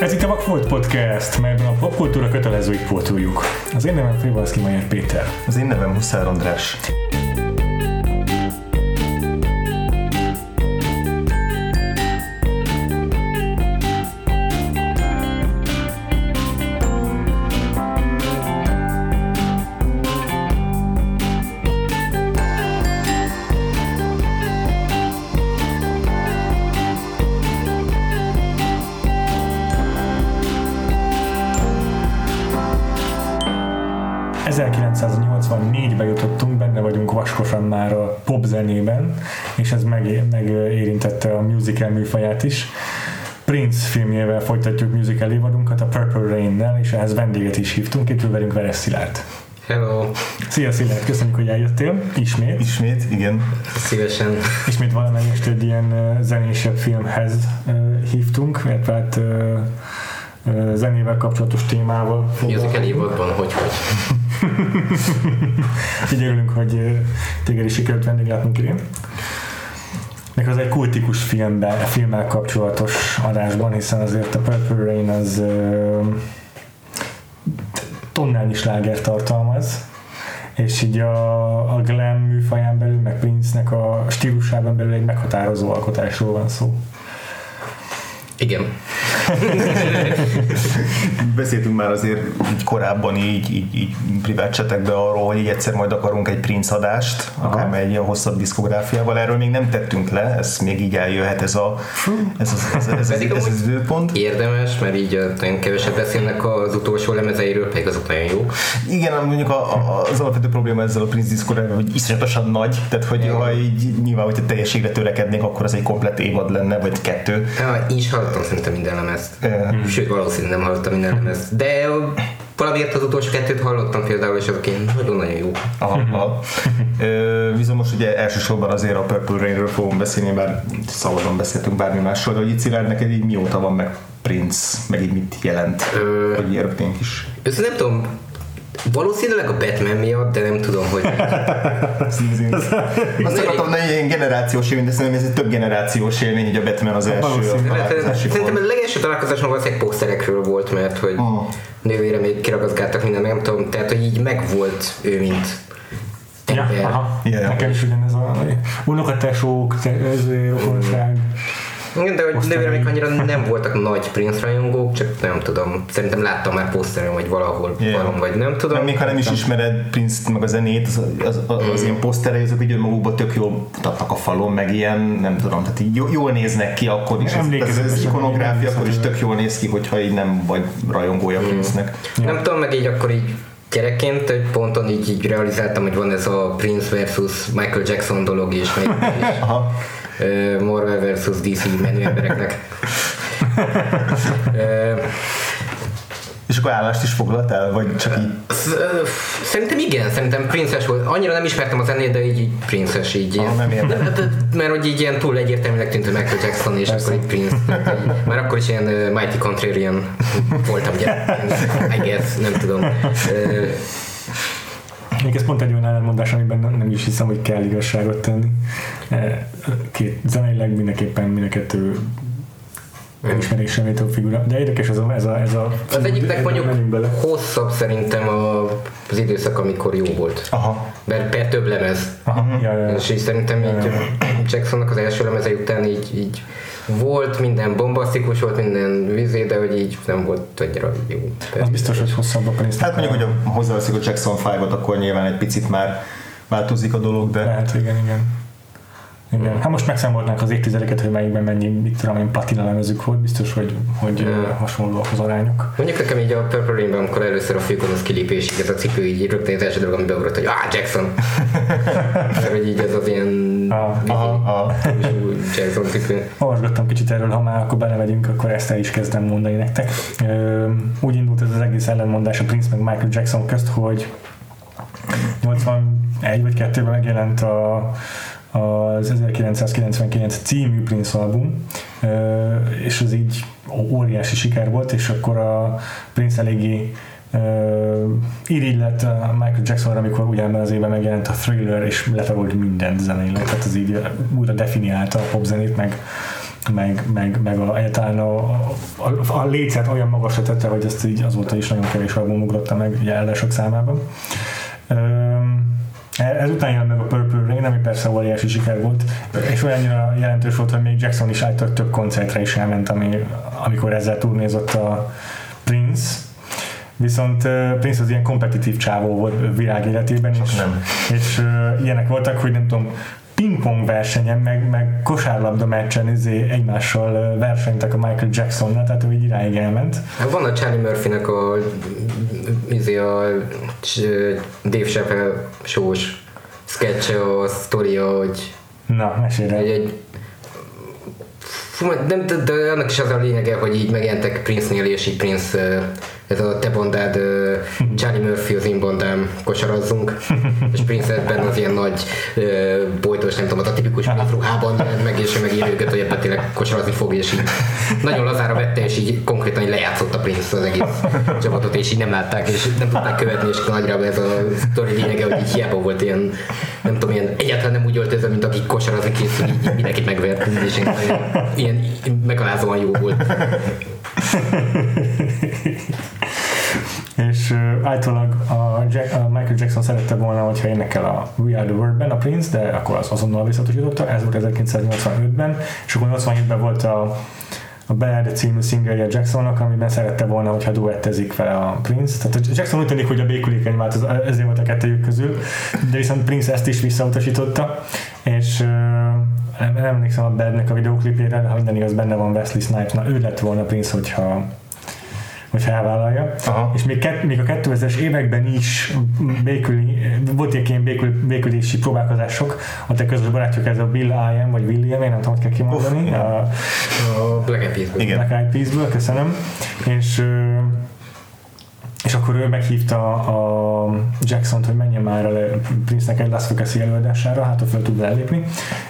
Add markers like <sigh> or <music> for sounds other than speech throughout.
Ez itt a Vakfolt Podcast, melyben a popkultúra kötelezőit pótoljuk. Az én nevem Frivalszki Majer Péter. Az én nevem Huszár András. Musical műfaját is. Prince filmjével folytatjuk musical évadunkat a Purple Rain-nel, és ehhez vendéget is hívtunk, itt velünk Veres Szilárd. Hello! Szia Szilárd, köszönjük, hogy eljöttél. Ismét. Ismét, igen. Szívesen. Ismét valamelyest egy ilyen zenésebb filmhez hívtunk, mert hát zenével kapcsolatos témával. Musical évadban, hogy hogy. <laughs> Így örülünk, hogy téged is sikerült vendég látnunk idén. Még az egy kultikus filmben, filmmel kapcsolatos adásban, hiszen azért a Purple Rain az uh, tonnányi sláger tartalmaz, és így a, a glam műfaján belül, meg Prince-nek a stílusában belül egy meghatározó alkotásról van szó. Igen. <laughs> Beszéltünk már azért így korábban így, így, így privát csetekbe arról, hogy így egyszer majd akarunk egy Prince adást, akár egy ilyen hosszabb diszkográfiával, erről még nem tettünk le, ez még így eljöhet ez a ez, az, ez, ez, ez, ez, az időpont. Érdemes, mert így nagyon keveset beszélnek az utolsó lemezeiről, pedig azok nagyon jó. Igen, mondjuk a, a, az alapvető probléma ezzel a Prince diszkográfiával, hogy iszonyatosan nagy, tehát hogy ha így nyilván, hogyha teljességre törekednénk, akkor az egy komplet évad lenne, vagy kettő. Ja, is hallottam szerintem minden lemezt. Mm. Sőt, valószínűleg nem hallottam minden lemezt. De valamiért az utolsó kettőt hallottam például, és azok én nagyon-nagyon jó. Aha, aha. viszont most ugye elsősorban azért a Purple Rainről fogunk beszélni, bár szabadon beszéltünk bármi másról, de hogy itt Szilárd, neked így mióta van meg Prince, meg így mit jelent, Ö... hogy értünk is? Ezt nem tudom, Valószínűleg a Batman miatt, de nem tudom, hogy... <laughs> Azt akartam, hogy ilyen generációs élmény, de szerintem ez egy több generációs élmény, hogy a Batman az első. Szerintem a legelső találkozásom valószínűleg poszterekről volt, mert hogy oh. nővére még kiragazgáltak minden, nem tudom, tehát hogy így megvolt ő, mint Ja, aha. Yeah. Nekem is ugyanez a unokatesók, rokonság. Igen, de hogy nővére még annyira nem voltak nagy Prince rajongók, csak nem tudom, szerintem láttam már poszteren, vagy valahol yeah. valahol, vagy nem tudom. Meg még ha nem is ismered Prince meg a zenét, az, az, az, az mm. ilyen poszterei, azok így magukban tök jól mutatnak a falon, meg ilyen, nem tudom, tehát így jól néznek ki akkor is. Ez, ez, ez ikonográfia, akkor is tök jól néz ki, hogyha így nem vagy rajongója mm. Prince-nek. Ja. Nem tudom, meg így akkor így gyerekként egy ponton így, így realizáltam, hogy van ez a Prince versus Michael Jackson dolog is. Meg <laughs> is. Marvel versus DC menő embereknek. <laughs> És akkor állást is foglaltál, vagy csak így? Szerintem igen, szerintem princes volt. Annyira nem ismertem a zenét, de így, így princes így. Ah, nem. De, de, mert hogy így ilyen túl egyértelműnek tűnt, hogy Michael Jackson, és Persze. akkor így Prince. Így, már akkor is ilyen uh, Mighty Contrarian voltam, ugye. I guess, nem tudom. Uh, még ez pont egy olyan ellenmondás, amiben nem, nem is hiszem, hogy kell igazságot tenni. Két zeneileg mindenképpen mind a kettő elismerésre több figura. De érdekes ez a... Ez, a, ez a az egyiknek mondjuk hosszabb szerintem a, az időszak, amikor jó volt. Aha. Mert per több lemez. Aha. Ja, ja, ja. És így szerintem ja, ja. így Jacksonnak az első lemeze után így, így volt, minden bombasztikus volt, minden vizé, de hogy így nem volt annyira jó. Az biztos, hogy hosszabb a pénzt. Hát mondjuk, hogy hozzáveszik a Jackson 5-ot, akkor nyilván egy picit már változik a dolog, de... Lehet, igen, igen. Igen. Hát most megszámolnánk az évtizedeket, hogy melyikben mennyi, mit tudom én, platina lemezük volt, biztos, hogy, hogy yeah. hasonlóak az arányok. Mondjuk nekem így a Purple Rainben, amikor először a főgonosz kilépésig ez a cipő így rögtön az első dolog, ami beugrott, hogy ah, Jackson! <laughs> Mert hogy így ez az ilyen ah, aha, aha. Jackson cipő. Olvasgattam kicsit erről, ha már akkor belevegyünk, akkor ezt el is kezdem mondani nektek. Úgy indult ez az egész ellenmondás a Prince meg Michael Jackson közt, hogy 81 vagy 2-ben megjelent a az 1999 című Prince album, és ez így óriási siker volt, és akkor a Prince eléggé irigy lett Michael Jacksonra, amikor ugyanben az évben megjelent a Thriller, és letagolt mindent zeneileg, tehát az így újra definiálta a popzenét, meg meg, meg, meg a, egyáltalán a, a, a, lécet olyan magasra tette, hogy ezt így azóta is nagyon kevés album ugrotta meg ugye eldások számában. Ezután jön meg a Purple Rain, ami persze óriási siker volt, és olyannyira jelentős volt, hogy még Jackson is állított több koncertre is elment, ami, amikor ezzel turnézott a Prince, Viszont Prince az ilyen kompetitív csávó volt világ életében, és, nem. és uh, ilyenek voltak, hogy nem tudom, pingpong versenyen, meg, meg kosárlabda meccsen izé egymással versenytek a Michael Jacksonnal, tehát ő így iráig elment. Hát van a Charlie Murphy-nek a, izé a Dave Chappelle shows sketch a sztoria, hogy Na, mesélj egy, egy de, de, de, annak is az a lényege, hogy így megjelentek Prince-nél, és így Prince ez a te bondád, Charlie Murphy az én bondám, kosarazzunk, <laughs> és Prince ebben az ilyen nagy bojtos, nem tudom, az a tipikus ruhában meg, és megírja őket, hogy ebben tényleg kosarazni fog, és így nagyon lazára vette, és így konkrétan így lejátszott a Prince az egész csapatot, és így nem látták, és nem tudták követni, és nagyra ez a sztori lényege, hogy így hiába volt ilyen, nem tudom, ilyen egyáltalán nem úgy öltözve, mint akik kosarazni készül, így mindenkit megvert, és ilyen, ilyen megalázóan jó volt <laughs> és általában a, Jack, a Michael Jackson szerette volna, hogyha énekel a We Are The World-ben a Prince, de akkor az azonnal visszatosította, ez volt 1985-ben, és akkor 87-ben volt a a Bad című szingelje Jacksonnak, amiben szerette volna, hogyha duettezik vele a Prince. Tehát Jackson úgy tűnik, hogy a békülékeny vált, ezért volt a kettőjük közül, de viszont Prince ezt is visszautasította, és nem, emlékszem a Badnek a videóklipére, de ha minden igaz, benne van Wesley Snipes, na ő lett volna Prince, hogyha hogyha elvállalja. Aha. És még, kett, még a 2000-es években is béküli, voltak ilyen békül, békülési próbálkozások, ott egy közös barátjuk ez a Bill Ian, vagy William, én nem tudom, hogy kell kimondani. Uff, a, a Black Eyed Peas-ből. Black Eyed Peas-ből, köszönöm. És és akkor ő meghívta a Jackson-t, hogy menjen már a Prince-nek egy Las vegas előadására, hát fel tud elépni,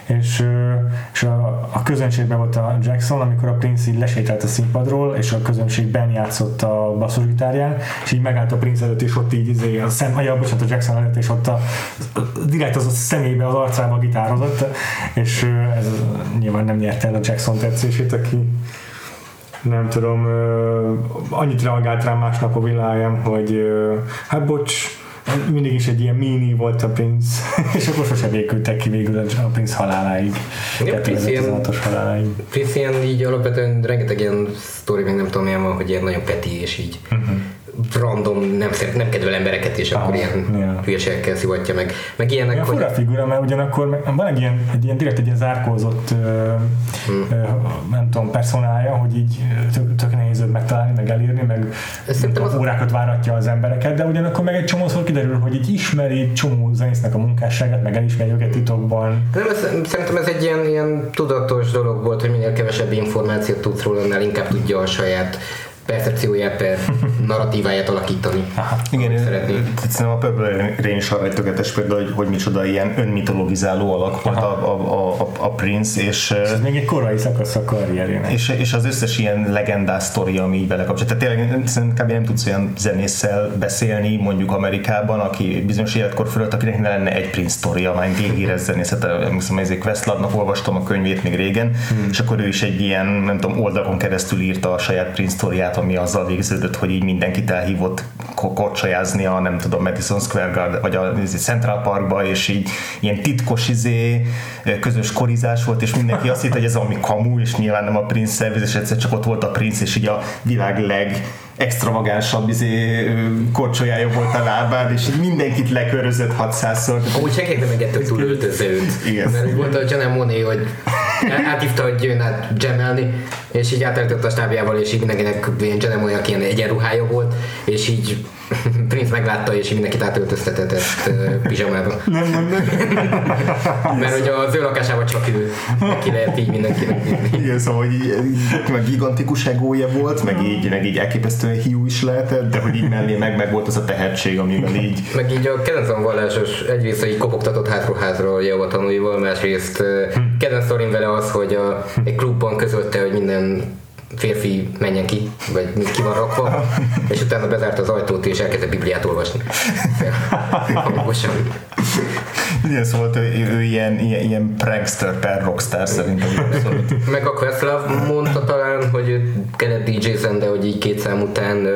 és, és a, a közönségben volt a Jackson, amikor a Prince így lesételt a színpadról, és a közönségben játszott a basszusgitárján, és így megállt a Prince előtt, és ott így izé, a szem, a, bocsánat, a Jackson előtt, és ott a, direkt az a szemébe, az arcába gitározott, és ez nyilván nem nyerte el a Jackson tetszését, aki nem tudom, annyit reagált rám másnap a világem, hogy hát bocs, mindig is egy ilyen mini volt a Prince, <laughs> és akkor sose végültek ki végül a Prince haláláig. Igen, Prince haláláig. Prince ilyen így alapvetően rengeteg ilyen sztori, még nem tudom milyen van, hogy ilyen nagyon peti, és így uh-huh random, nem, nem kedvel embereket, és akkor ilyen yeah. hülyeségekkel szivatja meg. Meg ilyenek, ilyen hogy... fura figura, mert ugyanakkor van egy ilyen, egy ilyen direkt egy ilyen zárkózott hmm. nem tudom, personája, hogy így tök, tök nehéz megtalálni, meg elírni, meg az... órákat váratja az embereket, de ugyanakkor meg egy csomószor kiderül, hogy így ismeri csomó zenésznek a munkásságát, meg elismeri őket titokban. Nem, ez, szerintem ez egy ilyen, ilyen tudatos dolog volt, hogy minél kevesebb információt tudsz róla, annál inkább tudja a saját percepcióját, per narratíváját alakítani. Aha. Igen, szerintem a Purple Rain is arra egy tökéletes példa, hogy, hogy micsoda ilyen önmitologizáló alak volt a, a, a, a, Prince, és, és ez még egy korai szakasz a karrierjének. És, és az összes ilyen legendás sztori, ami így vele kapcsolat. Tehát tényleg szerintem kb. nem tudsz olyan zenésszel beszélni, mondjuk Amerikában, aki bizonyos életkor fölött, akinek ne lenne egy Prince sztoria, már egy híres zenészet, emlékszem, ezért Questlove-nak olvastam a könyvét még régen, hmm. és akkor ő is egy ilyen, nem tudom, oldalon keresztül írta a saját Prince sztoriát, ami azzal végződött, hogy így mindenkit elhívott korcsajázni a nem tudom Madison Square Garden, vagy a Central Parkba, és így ilyen titkos izé, közös korizás volt, és mindenki azt hitt, hogy ez ami kamu, és nyilván nem a Prince szerviz, és egyszer csak ott volt a Prince, és így a világ leg extravagánsabb izé, korcsolyája volt a lábán, és így mindenkit lekörözött 600-szor. Amúgy senki nem engedte túl öltözze őt. Igen. Mert volt a Janem Monet, hogy áthívta, hogy jön át gemelni, és így átállított a stábjával, és így mindenkinek ilyen Monet, ilyen egyenruhája volt, és így Prince meglátta, és mindenkit átöltöztetett pizsamába. Nem, nem, nem. Mert hogy az ő lakásában csak ő neki lehet így mindenkinek. Igen, szóval így, meg gigantikus egója volt, meg így, meg így elképesztően hiú is lehetett, de hogy így mellé meg, meg volt az a tehetség, amivel így... Meg így a kedvencem vallásos egyrészt így kopogtatott hátról hátról Jehova tanúival, másrészt hm. kedvenc vele az, hogy a, egy klubban közölte, hogy minden férfi menjen ki, vagy ki van rakva, <laughs> és utána bezárt az ajtót, és elkezdett Bibliát olvasni. <laughs> Hangosan. Igen, szóval ő, ő ilyen, ilyen, ilyen prankster per rockstar szerintem. Meg a Questlove mondta talán, hogy Kenneth DJ-zen, de hogy így két szám után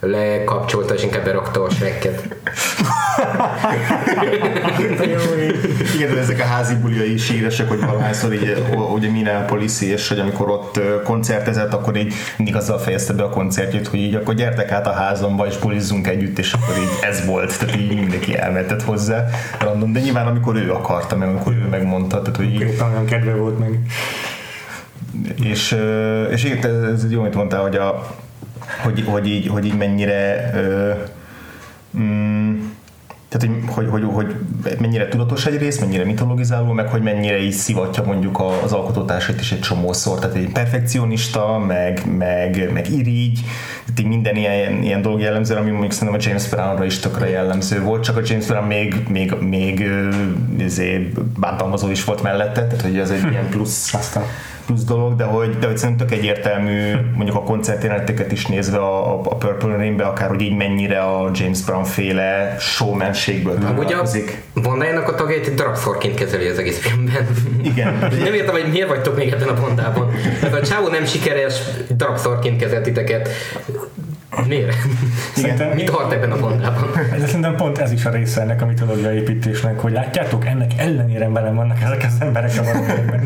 bekapcsolta, és inkább berakta a srekket. <laughs> Igen, ezek a házi buliai is híresek, hogy valahányszor így, ugye Minneapolis és hogy amikor ott koncertezett, akkor így mindig azzal fejezte be a koncertjét, hogy így akkor gyertek át a házamba és bulizzunk együtt, és akkor így ez volt, tehát így mindenki elmentett hozzá random, de nyilván amikor ő akarta, meg amikor ő megmondta, tehát hogy így... Éppen kedve volt meg. És, és igen, ez jó, amit mondtál, hogy, a, hogy, hogy, így, hogy így mennyire mm, tehát, hogy, hogy, hogy, hogy mennyire tudatos egy rész, mennyire mitologizáló, meg hogy mennyire is szivatja mondjuk az alkotótársait is egy csomószor. Tehát egy perfekcionista, meg, meg, meg irigy, tehát így minden ilyen, ilyen dolog jellemző, ami mondjuk szerintem a James Brownra is tökre jellemző volt, csak a James Brown még, még, még még bántalmazó is volt mellette, tehát hogy ez egy ilyen plusz. Aztán plusz dolog, de hogy, de hogy szerintem tök egyértelmű, mondjuk a koncertjeleneteket is nézve a, a Purple Rain-be, akár hogy így mennyire a James Brown féle showmanségből táplálkozik. Bandájának a tagjait darabszorként kezeli az egész filmben. Igen. <laughs> nem értem, hogy miért vagytok még ebben a bandában. Ez a csávó nem sikeres, darabszorként kezelt titeket. Miért? Igen. Mit halt ebben a bandában? De szerintem pont ez is a része ennek a mitológia építésnek, hogy látjátok, ennek ellenére velem vannak ezek az emberek a valóságban.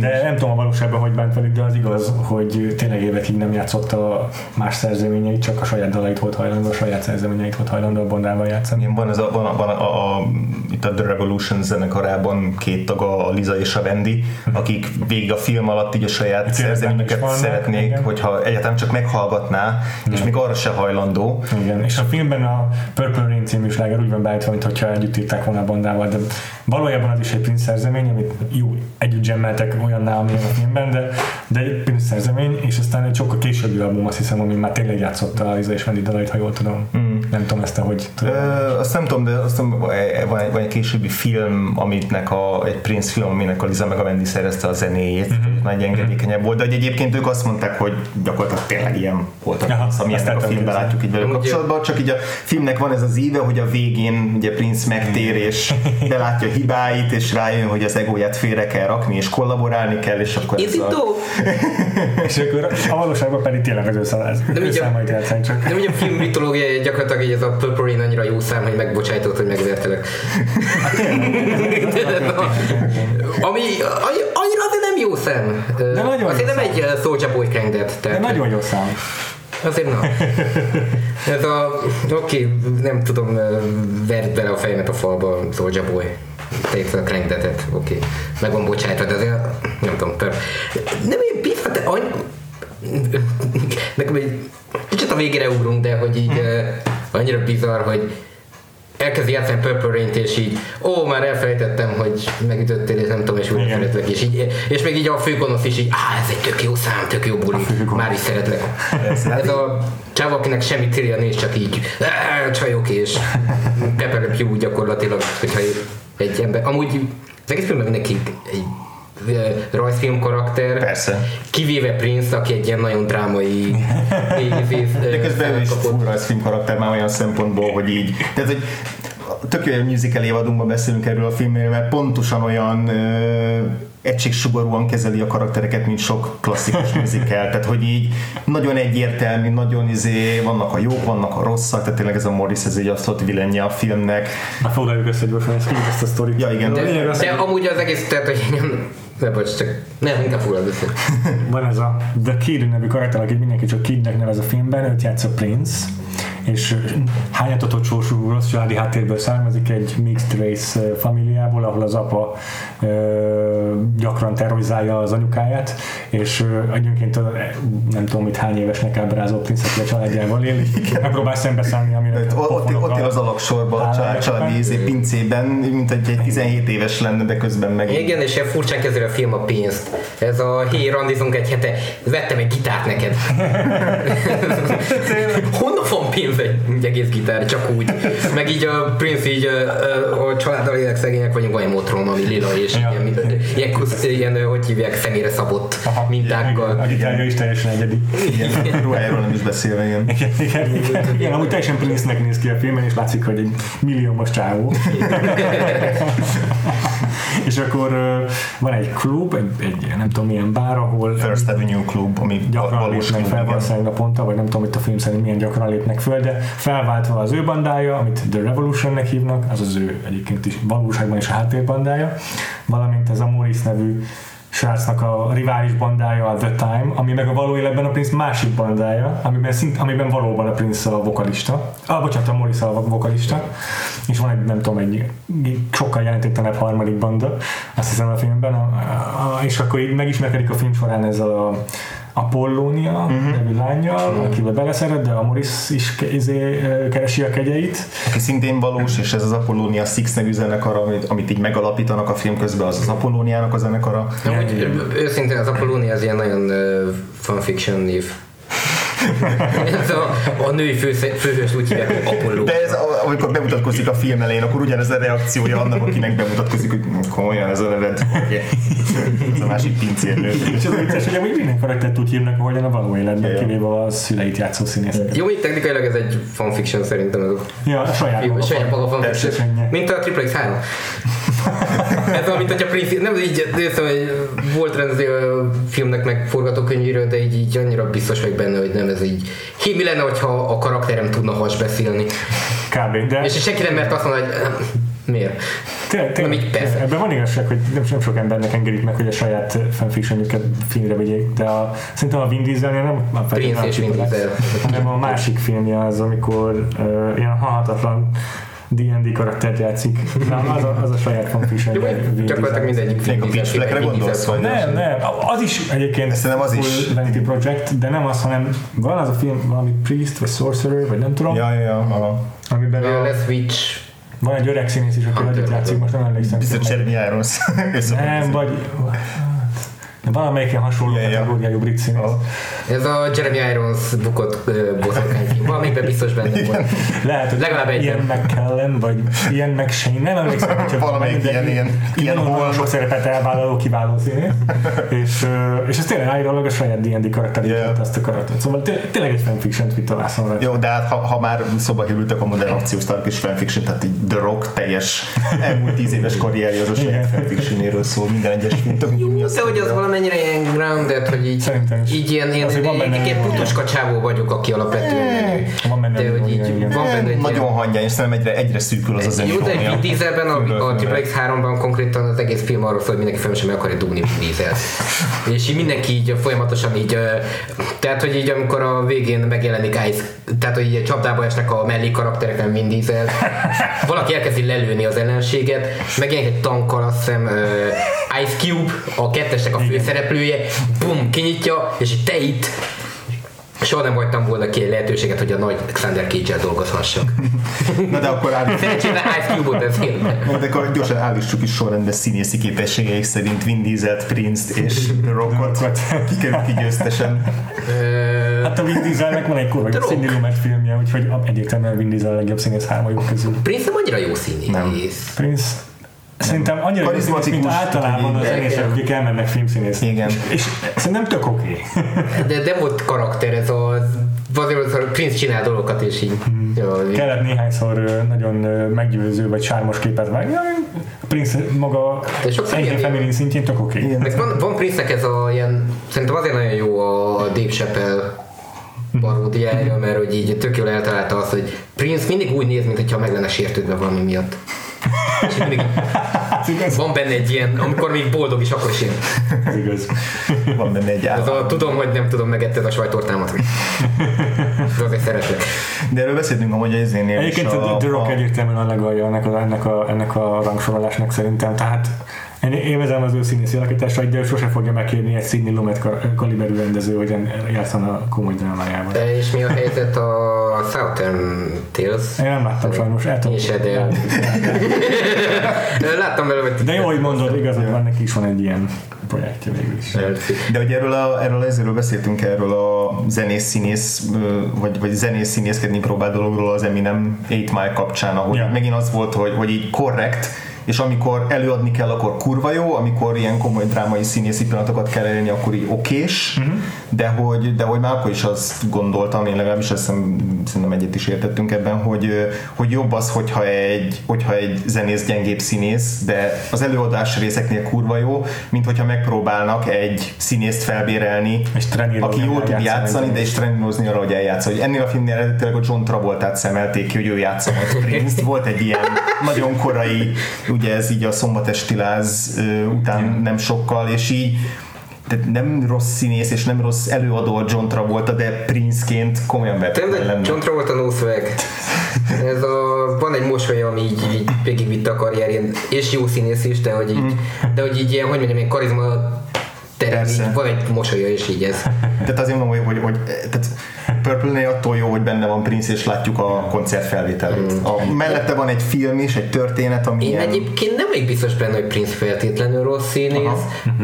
De nem tudom a valóságban, hogy bánt velük, de az igaz, hogy tényleg évekig nem játszotta más szerzeményeit, csak a saját dalait volt hajlandó, a saját szerzeményeit volt hajlandó a bondával játszani. Igen, van, ez a, van, a, van a, a, a, itt a The Revolution zenekarában két tag, a Liza és a Wendy, akik végig a film alatt így a saját szerzeményeket szeretnék, hogyha egyáltalán csak meghallgatná, és még arra se hajlandó. Igen, és a filmben a Purple Rain című sláger úgy van beállítva, mintha együtt írták volna a bandával, de valójában az is egy Prince szerzemény, amit jó, együtt gemmeltek olyanná, amilyen a filmben, de, de egy Prince szerzemény, és aztán egy sokkal későbbi album, azt hiszem, ami már tényleg játszotta a Liza és Wendy dalait, ha jól tudom. Mm. Nem tudom ezt, hogy tudom. Ö, azt nem tudom, de azt tudom, van egy, van egy későbbi film, aminek a, egy Prince film, aminek a Liza meg a Wendy szerezte a zenéjét, mm-hmm. nagy engedékenyebb volt, de egyébként ők azt mondták, hogy gyakorlatilag tényleg ilyen volt a Prince, ami ennek a filmben látjuk így velük kapcsolatban, csak így a filmnek van ez az íve, hogy a végén ugye Prince megtér, és belátja hibáit, és rájön, hogy az egóját félre kell rakni, és kollaborálni kell, és akkor ez a... és akkor a valóságban pedig tényleg az ő számait játszani csak. De ugye a film mitológia gyakorlatilag így ez a Purple Rain annyira jó szám, hogy megbocsájtott, hogy megvertelek. <laughs> Ami annyira azért nem jó szám. De nagyon Azért nem egy Soulja Boy. De nagyon jó szám. Azért na. <laughs> Ez a, oké, okay, nem tudom, verd bele a fejemet a falba, Soulja Boy. Fel a crankdetet, oké. Okay. Meg van bocsájtva, de azért nem tudom, tör. Nem én biztos, de any... Nekem egy a végére ugrunk, de hogy így hmm. annyira bizarr, hogy elkezdi játszani Purple rain és így, ó, már elfelejtettem, hogy megütöttél, és nem tudom, és újra szeretlek, és, így, és még így a főgonosz is így, á, ez egy tök jó szám, tök jó buli, már is szeretlek. ez a csáv, akinek semmi célja nincs, csak így, csajok, és <laughs> Pepper Pew gyakorlatilag, hogyha egy ember, amúgy az egész filmben mindenki egy rajzfilm karakter. Persze. Kivéve Prince, aki egy ilyen nagyon drámai <laughs> De közben is rajzfilm karakter már olyan szempontból, hogy így, tehát hogy tök jó musical évadunkban beszélünk erről a filmről, mert pontosan olyan ö, egységsugarúan kezeli a karaktereket, mint sok klasszikus musical, tehát hogy így nagyon egyértelmű, nagyon izé, vannak a jók, vannak a rosszak, tehát tényleg ez a Morris, ez egy azt vilenje a filmnek. Na foglaljuk össze gyorsan ezt a sztorit. Ja, igen. De, de, de amúgy az egész, tehát hogy nem, ne bocs, csak nem, inkább foglald össze. <laughs> Van ez a The Kid nevű karakter, akit mindenki csak Kidnek nevez a filmben, őt játsza Prince, és hányatatott sorsú rossz családi háttérből származik egy mixed race familiából, ahol az apa ö, gyakran terrorizálja az anyukáját, és egyébként nem tudom, mit hány évesnek ábrázol Prince, aki a családjával él, megpróbál szembeszállni, amire ott, ott, ott az alaksorban a családi izé pincében, mint egy 17 éves lenne, de közben meg... Igen, és ilyen furcsán kezeli a film a pénzt. Ez a hé, randizunk egy hete, vettem egy gitárt neked. <laughs> Honnan van pénz? egy, egy egész gitár, csak úgy. Meg így a Prince így a, a családdal élek szegények vagyunk, egy motrom, ami lila, és ja. ilyen, ilyen, kusz, ilyen, hogy hívják, személyre szabott Aha, mintákkal. Igen, a gitárja is teljesen egyedi. Igen, ruhájáról nem is beszélve, igen. Igen, igen, igen, igen amúgy teljesen Prince-nek néz ki a filmben, és látszik, hogy egy milliómos csávó. és akkor van egy klub, egy, egy nem tudom milyen bár, ahol First Avenue klub, ami gyakran lépnek fel valószínűleg naponta, vagy nem tudom, itt a film szerint milyen gyakran lépnek fel, de felváltva az ő bandája, amit The Revolutionnek hívnak, az az ő egyébként is valóságban is a háttérbandája, valamint ez a Morris nevű srácnak a rivális bandája a The Time, ami meg a való életben a Prince másik bandája, amiben, szint, amiben valóban a Prince a vokalista. Ah, bocsánat, a Morris a vokalista. És van egy, nem tudom, egy sokkal jelentéktelenebb harmadik banda, azt hiszem a filmben, a, a, és akkor így megismerkedik a film során ezzel a Apollónia uh-huh. nevű lányjal, uh-huh. akivel beleszeret, de Amoris is izé, keresi a kegyeit. Aki szintén valós, és ez az Apollónia Six nevű zenekar, amit, amit így megalapítanak a film közben, az az Apollóniának a zenekara. Ja, úgy, őszintén az Apollónia az ilyen nagyon uh, fanfiction név ez a, a női főhős úgy hívják, hogy Apollo. De ez, amikor bemutatkozik a film elején, akkor ugyanez a reakciója annak, akinek bemutatkozik, hogy komolyan ez a neved. ez a másik pincérnő. És az vicces, hogy amúgy minden karaktert úgy hívnak, ahogyan a való életben, yeah. kivéve a szüleit játszó színészeket. Jó, így technikailag ez egy fanfiction szerintem. Ez a ja, a saját maga, saját maga fanfiction. Mint a Triple X 3. ez olyan, mint hogyha Prince, nem így, szóval, hogy volt rendező a filmnek meg forgatókönyvéről, de így, így annyira biztos vagyok benne, hogy nem ez így. Hi, mi lenne, hogyha a karakterem tudna has beszélni? Kb. De... És senki nem mert azt mondani, hogy miért? Tényleg, tényleg, persze. Ebben van igazság, hogy nem, nem sok embernek engedik meg, hogy a saját fanfictionjüket filmre vegyék, de a, szerintem a Vin Diesel nem a Prince és Vin Diesel. hanem a másik filmje az, amikor uh, ilyen halhatatlan D&D karaktert játszik. Nem, az a, az a saját fanfiction. Gyakorlatilag mindegyik film. A Pitch Blackre gondolsz? Vagy nem, nem. Az is egyébként Szerintem az is. Vanity Project, de nem az, hanem van az a film, valami Priest, vagy Sorcerer, vagy nem tudom. Ja, ja, ja. Amiben a... lesz Witch. Van egy öreg színész is, aki együtt játszik, most nem emlékszem. Biztos Jeremy Irons. <laughs> nem, vagy Valamelyik ilyen hasonló yeah, kategóriájú brit színész. Oh. Ez a Jeremy Irons bukott uh, boszorkányfilm. Valamelyikben biztos benne volt. Lehet, hogy Legalább egy ilyen McKellen, vagy ilyen McShane, nem emlékszem, <laughs> hogy valamelyik ilyen, ilyen, ilyen hol sok szerepet elvállaló kiváló színész. <laughs> és, és ez tényleg állítólag a saját D&D karakterét yeah. azt a karaktert. Szóval tényleg egy fanfiction mit találszom Jó, de hát ha, ha már szóba kerültek a modern akciósztárok és fanfiction, tehát így The Rock teljes <laughs> elmúlt tíz éves karrierje az a saját fanfictionéről szól minden egyes film. Jó, de hogy az valami valamennyire ilyen grounded, hogy így, így ilyen, ilyen, ilyen, ilyen putuska csávó vagyok, aki alapvetően van benne de, hogy így, van benne egy Nagyon hangyán, és szerintem egyre, egyre szűkül az az Jó, de Vin Dieselben, a, a Triple X3-ban konkrétan az egész film arról szól, hogy mindenki folyamatosan meg akarja dugni Vin Diesel. és így mindenki így folyamatosan így, tehát hogy így amikor a végén megjelenik Ice, tehát hogy így csapdába esnek a mellék karakterek, nem Vin Diesel, valaki elkezdi lelőni az ellenséget, megjelenik egy tankkal, azt hiszem Ice Cube, a kettesnek a főszereplője, bum, kinyitja, és te itt soha nem hagytam volna ki egy lehetőséget, hogy a nagy Xander cage dolgozhassak. <laughs> Na de akkor állítsuk. Szerencsére Ice Cube-ot beszélnek. Na de akkor gyorsan állítsuk is sorrendbe színészi képességeik szerint Vin Diesel-t, Prince-t és Rockot. Kikerül ki győztesen. Hát a Vin Dieselnek van egy kurva jó Cindy Lumet filmje, úgyhogy egyértelműen Vin Diesel a legjobb színész hármajuk közül. Prince nem annyira jó színész. Nem. Prince Szerintem annyira jó mint általában az zenészek, akik elmennek filmszínész. Igen. És szerintem tök oké. Okay. de, de volt karakter, ez a azért a Prince csinál dolgokat, és így. Hmm. Jó, Kellett néhányszor nagyon meggyőző vagy sármos képet vágni. A Prince maga enyhén feminin szintjén tök oké. Okay. Van, van Prince-nek ez a ilyen, szerintem azért nagyon jó a Dave Chappelle paródiája, mert hogy így tök jól eltalálta azt, hogy Prince mindig úgy néz, mintha meg lenne sértődve valami miatt. És mindig van benne egy ilyen, amikor még boldog is, akkor is ilyen. Ez igaz. Van benne egy állam. a, tudom, hogy nem tudom, megetted a sajtortámat. De azért szeretlek. De erről beszéltünk amúgy az énél Egyébként a, The Rock egyértelműen a legalja ennek a, ennek, a, ennek a rangsorolásnak szerintem. Tehát én élvezem az ő színészi alakításait, de sose fogja megkérni egy Sidney Lumet kaliberű rendező, hogy játszan a komoly drámájában. És mi a helyzet a Southern Tales? Én nem láttam sajnos, el tudom. De... <laughs> láttam belőle, hogy... De jó, hogy mondod, igazad van, neki is van egy ilyen projektje végül is. De hogy erről, a, erről ezzel beszéltünk erről a zenész színész, vagy, vagy zenész színészkedni próbál dologról az Eminem 8 Mile kapcsán, ahol ja. megint az volt, hogy, hogy így korrekt, és amikor előadni kell, akkor kurva jó, amikor ilyen komoly drámai színészi pillanatokat kell elérni, akkor így okés, uh-huh. de, hogy, de hogy már akkor is azt gondoltam, én legalábbis azt hiszem, szerintem egyet is értettünk ebben, hogy, hogy jobb az, hogyha egy, hogyha egy zenész gyengébb színész, de az előadás részeknél kurva jó, mint hogyha megpróbálnak egy színészt felbérelni, és aki jól tud játszani, de is trenírozni arra, hogy eljátszani. Hogy ennél a filmnél eredetileg a John Travoltát szemelték ki, hogy ő játsza <laughs> Prince-t. Volt egy ilyen nagyon korai, ugye ez így a szombatesti láz után nem sokkal, és így tehát nem rossz színész és nem rossz előadó a John Travolta, de Prince-ként komolyan lenni. John Travolta no swag. Ez a, van egy mosoly, ami így, így végigvitte a karrierjén, és jó színész is, de hogy így, mm. de hogy így ilyen, hogy mondjam, ilyen karizma terem, így van egy mosolya, és így ez. Tehát azért mondom, hogy, hogy, hogy tehát Purple-nél attól jó, hogy benne van Prince, és látjuk a koncert felvételét. Mm. A, mellette van egy film is, egy történet, ami Én ilyen... egyébként nem vagyok biztos benne, hogy Prince feltétlenül rossz színész, Aha.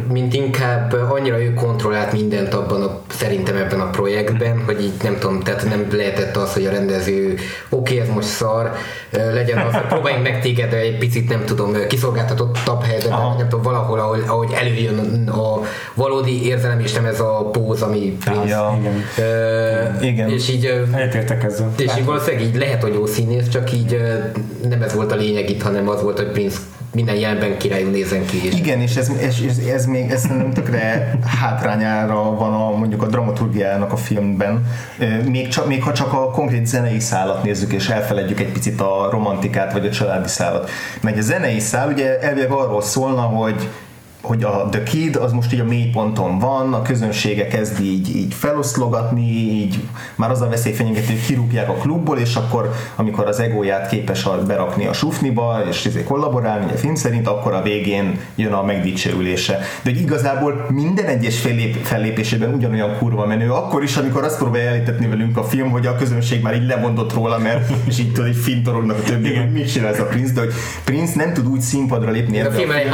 <laughs> mint inkább annyira ő kontrollált mindent abban a, szerintem ebben a projektben, hogy így nem tudom, tehát nem lehetett az, hogy a rendező oké, okay, ez most szar, legyen az, hogy próbáljunk meg téged egy picit, nem tudom, kiszolgáltatottabb helyzetben, nem tudom, valahol, ahogy, ahogy előjön a valódi érzelem, és nem ez a póz, ami Prince. Ja, igen. Igen. És így, Egyetértek ezzel. És így valószínűleg így lehet, hogy jó színész, csak így nem ez volt a lényeg itt, hanem az volt, hogy Prince minden jelben királyú nézen ki. És Igen, és ez, ez, ez, ez még ez nem tökre hátrányára van a, mondjuk a dramaturgiának a filmben. Még, csak, még ha csak a konkrét zenei szállat nézzük, és elfeledjük egy picit a romantikát, vagy a családi szállat. Mert a zenei szál ugye elvileg arról szólna, hogy hogy a The Kid az most így a mélyponton van, a közönsége kezd így, így feloszlogatni, így már az a veszély fenyegető, hogy kirúgják a klubból, és akkor, amikor az egóját képes berakni a sufniba, és izé kollaborálni a film szerint, akkor a végén jön a megdicsőülése. De hogy igazából minden egyes fellép, fellépésében ugyanolyan kurva menő, akkor is, amikor azt próbálja elítetni velünk a film, hogy a közönség már így lemondott róla, mert <laughs> és így tudod, hogy fintorognak a többi, hogy mit csinál ez a Prince, de hogy Prince nem tud úgy színpadra lépni. A film egy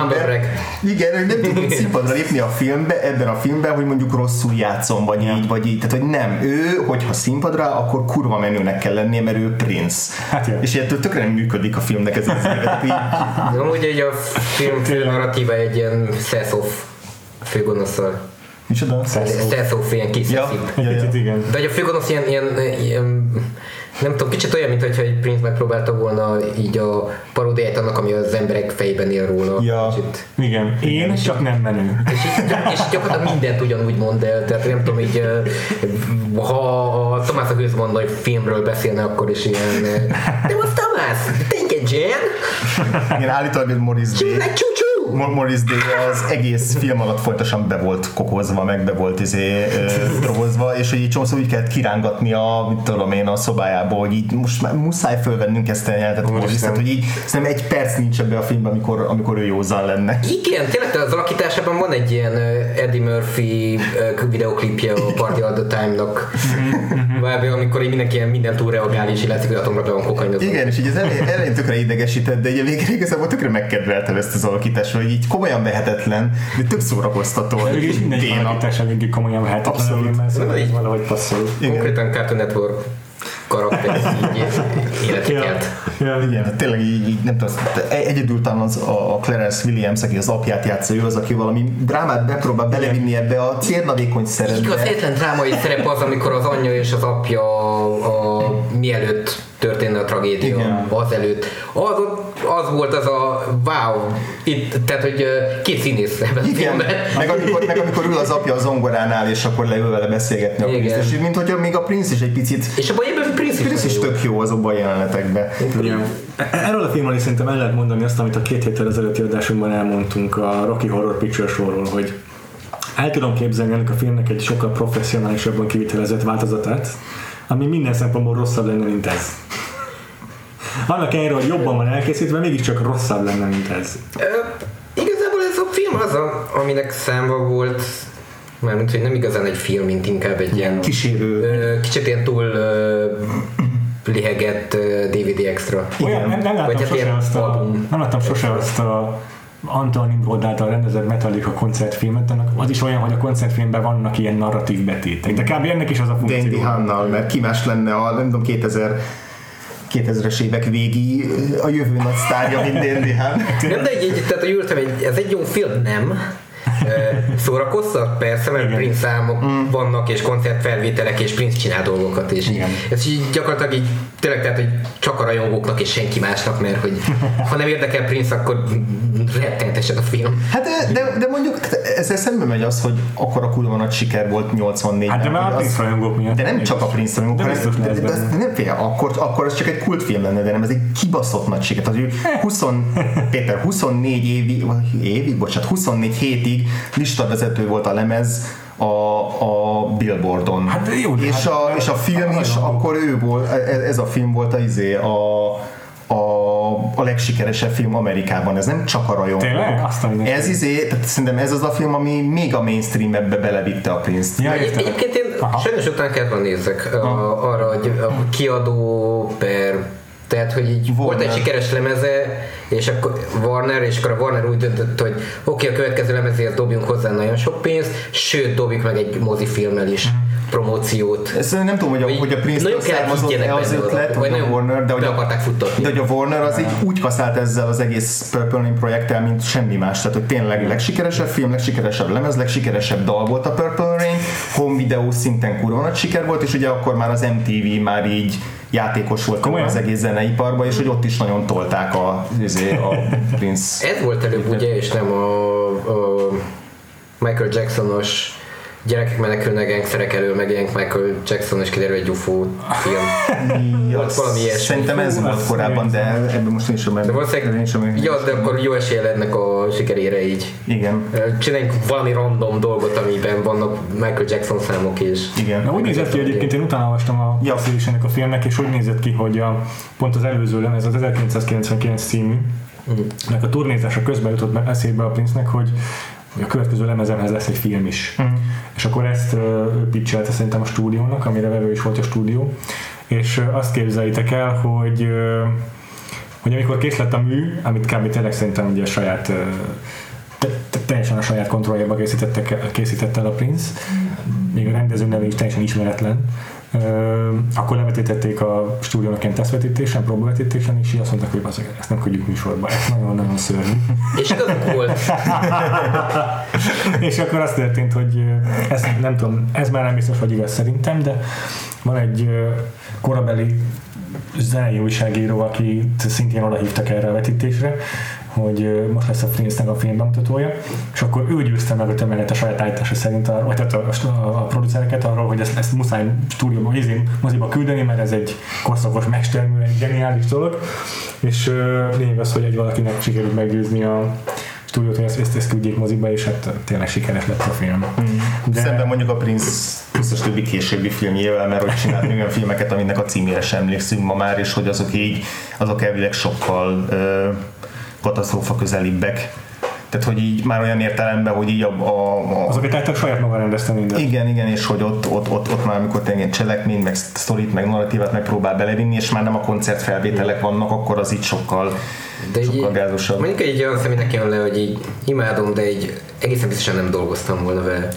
Igen, nem tud színpadra lépni a filmbe, ebben a filmben, hogy mondjuk rosszul játszom, vagy így, vagy így. Tehát, hogy nem, ő, hogyha színpadra, akkor kurva menőnek kell lennie, mert ő Prince. Hát jó. És ettől tökre nem működik a filmnek ez az <laughs> így... Amúgy egy a film fő narratíva egy ilyen Seth főgonoszal. Micsoda? Seth ilyen kis ja, igen. De hogy a főgonosz ilyen, ilyen, ilyen nem tudom, kicsit olyan, mintha egy Prince megpróbálta volna így a paródiát annak, ami az emberek fejében él róla. Ja, kicsit. igen. Én és csak nem menő. És, és gyakorlatilag mindent ugyanúgy mond el, tehát nem tudom, így ha a Tomás a Gőzmond hogy filmről beszélne, akkor is ilyen <laughs> de most Tomás, think again. Igen, állítólag Morris Day. Morris Day az egész film alatt folytosan be volt kokozva, meg be volt izé, drogozva, és hogy így csomószor úgy kellett kirángatni a, mit tudom én, a szobájából, hogy így most már muszáj fölvennünk ezt a jelenetet Morris, tehát hogy így szerintem egy perc nincs ebbe a filmben, amikor, amikor ő józan lenne. Igen, tényleg az alakításában van egy ilyen Eddie Murphy videoklipje a Party of the Time-nak, mhm. amikor így mindenki ilyen minden túl reagál, és így látszik, hogy atomra van kokain. Igen, és így az elején, elején tökre idegesített, de ugye végre igazából tökre megkedveltem ezt az alakítást, hogy így komolyan vehetetlen, de tök szórakoztató. Mégis minden alakítás eléggé komolyan vehetetlen. Abszolút. Így valahogy passzol. Konkrétan Cartoon Network karakter így <laughs> életeket. Ja, ja. Igen, hát tényleg így, így nem tudom, egyedül talán az a Clarence Williams, aki az apját játsza, ő az, aki valami drámát bepróbál belevinni ebbe a cérnavékony szerepbe. Igaz, egyetlen drámai szerep az, amikor az anyja és az apja a, a mielőtt történne a tragédia Igen. azelőtt. Az, az volt az a wow, itt, tehát hogy két színész ebben Igen. Meg amikor, meg amikor ül az apja a zongoránál, és akkor leül vele beszélgetni a Prince, és mint hogyha még a Prince is egy picit és abban ebben Prince, Prince is, is tök jó azokban a jelenetekben. Igen. Erről a filmről is szerintem el lehet mondani azt, amit a két héttel ezelőtti adásunkban elmondtunk a Rocky Horror Picture Show-ról, hogy el tudom képzelni ennek a filmnek egy sokkal professzionálisabban kivitelezett változatát, ami minden szempontból rosszabb lenne, mint ez. Annak ellenére, hogy jobban van elkészítve, mégiscsak rosszabb lenne, mint ez. Ö, igazából ez a film az, a, aminek számba volt mint hogy nem igazán egy film, mint inkább egy ilyen kísérő. Kicsit ilyen túl ö, lihegett DVD extra. Olyan, nem, nem láttam Vagy hát sose azt a, nem láttam sose azt a Anton Nimrod által rendezett Metallica koncertfilmet, annak az is olyan, hogy a koncertfilmben vannak ilyen narratív betétek, de kb. ennek is az a funkció. Dandy Hannal, mert ki más lenne a, nem tudom, 2000 2000-es évek végi a jövő nagy sztárja, mint hát. Nem, de egy, tehát, hogy ültem, egy, ez egy jó film, nem? Szórakoztak? Persze, mert Igen. Prince számok mm. vannak, és koncertfelvételek, és Prince csinál dolgokat, és Igen. ez így gyakorlatilag így tényleg tehát, hogy csak a rajongóknak és senki másnak, mert hogy ha nem érdekel Prince, akkor rettenetesen a film. Hát de, de, de mondjuk ezzel szembe megy az, hogy akkor a kurva nagy siker volt 84-ben. Hát de már a Prince rajongók miatt. De nem csak a Prince rajongók, hanem de, de, de, de, nem fél, akkor, akkor ez csak egy kultfilm lenne, de nem, ez egy kibaszott nagy siker. Tehát, hogy 20, <laughs> Péter, 24 évi, évi, bocsánat, 24 hétig listavezető volt a lemez, a, a Billboardon. Hát jó, és, hát, a, és a film is, akkor ő volt, ez, ez a film volt a, izé, a, a, a legsikeresebb film Amerikában. Ez nem csak a rajongók. Tényleg? ez izé, tehát szerintem ez az a film, ami még a mainstream ebbe belevitte a Prince-t. Ja, Egy, egyébként én Aha. sajnos után kell nézzek a, arra, hogy a kiadó per tehát, hogy így Warner. volt egy sikeres lemeze, és akkor Warner, és akkor a Warner úgy döntött, hogy oké, okay, a következő lemezéhez dobjunk hozzá nagyon sok pénzt, sőt, dobjuk meg egy mozifilmmel is. Mm promóciót. Ezt nem tudom, hogy a, hogy a Prince-től származott-e az ötlet, vagy a Warner, de hogy a, akarták futtatni. De hogy a Warner az így úgy kaszált ezzel az egész Purple Rain projekttel, mint semmi más. Tehát, hogy tényleg legsikeresebb film, legsikeresebb lemez, legsikeresebb dal volt a Purple home videó szinten kurva nagy siker volt, és ugye akkor már az MTV már így játékos volt Komolyan? az egész zeneiparban, és hogy ott is nagyon tolták a, izé, a Prince. Ez volt előbb ugye, és nem a, a Michael Jacksonos gyerekek menekülnek gangsterek elől, meg ilyen Michael Jackson és kiderül egy UFO film. <laughs> ja, valami ilyesmi. Szerintem ez volt korábban, de ebben most nincs sem De valószínűleg, sem ja, de akkor jó esélye ennek a sikerére így. Igen. Csináljunk valami random dolgot, amiben vannak Michael Jackson számok is. Igen. Na, úgy nézett ki egyébként, én utána olvastam a ja. ennek a filmnek, és úgy nézett ki, hogy a, pont az előző lemez, az 1999 című, mm. nek a turnézása közben jutott eszébe a Prince-nek, hogy hogy a következő lemezemhez lesz egy film is. Mm. És akkor ezt pitchelte szerintem a stúdiónak, amire vevő is volt a stúdió, és azt képzeljétek el, hogy hogy amikor kész lett a mű, amit kb. tényleg szerintem ugye a saját teljesen a saját kontrolljába készítette el a Prince, még a rendező neve is teljesen ismeretlen, akkor levetítették a stúdiónak ilyen tesztvetítésen, próbavetítésen, és így azt mondták, hogy azért ezt nem küldjük műsorba, ez nagyon-nagyon szörnyű. És igazuk volt. <laughs> és akkor az történt, hogy ez nem tudom, ez már nem biztos, hogy igaz szerintem, de van egy korabeli zenei újságíró, akit szintén oda hívtak erre a vetítésre, hogy most lesz a Prince-nek a film bemutatója, és akkor ő győzte meg a tömeget a saját állítása szerint, vagy tehát a, a, a producereket arról, hogy ezt, ezt muszáj stúdióban, izén, moziba küldeni, mert ez egy korszakos mestermű, egy geniális dolog, és lényeg az, hogy egy valakinek sikerült meggyőzni a stúdiót, hogy ezt, ezt, ezt küldjék moziba, és hát tényleg sikeres lett a film. Mm. De... Szemben mondjuk a Prince biztos többi későbbi filmjével, mert hogy csinált olyan filmeket, aminek a címére sem emlékszünk ma már, és hogy azok így, azok elvileg sokkal uh, katasztrófa közelibbek. Tehát, hogy így már olyan értelemben, hogy így a... a, a Azokat tehát saját maga rendezte mindent. Igen, igen, és hogy ott, ott, ott, ott már amikor tényleg cselekményt, meg sztorit, meg narratívát megpróbál belevinni, és már nem a koncertfelvételek vannak, akkor az így sokkal, de sokkal gázosabb. Mondjuk egy olyan személy nekem le, hogy így imádom, de így egészen biztosan nem dolgoztam volna vele.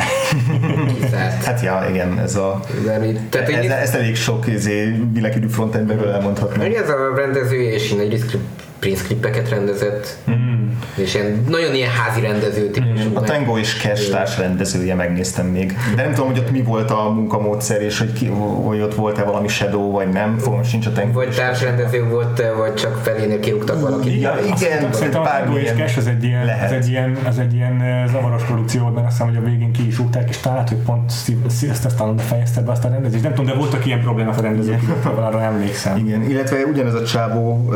<laughs> hát ja, igen, ez a... De, tehát, ez, ez, ez, elég sok izé, világidő frontendben elmondhatnám. Ez a rendező, és én egy Prince klippeket rendezett, mm. És ilyen, nagyon ilyen házi rendező típusú. A Tango is Cash rendezője, megnéztem még. De nem tudom, hogy ott mi volt a munkamódszer, és hogy, ki, hogy ott volt-e valami shadow, vagy nem. Fogom sincs a Tango Vagy társrendező volt vagy csak felénél kirúgtak valakit. Ja, igen, szerintem a Tango és Cash az egy ilyen, az egy ilyen, az egy ilyen zavaros produkció, mert azt hiszem, hogy a végén ki is rúgták, és talán, hogy pont Sylvester Stallone fejezte be azt a rendezést. Nem tudom, de voltak ilyen problémák a rendezők, arra emlékszem. Igen, illetve ugyanez a csávó,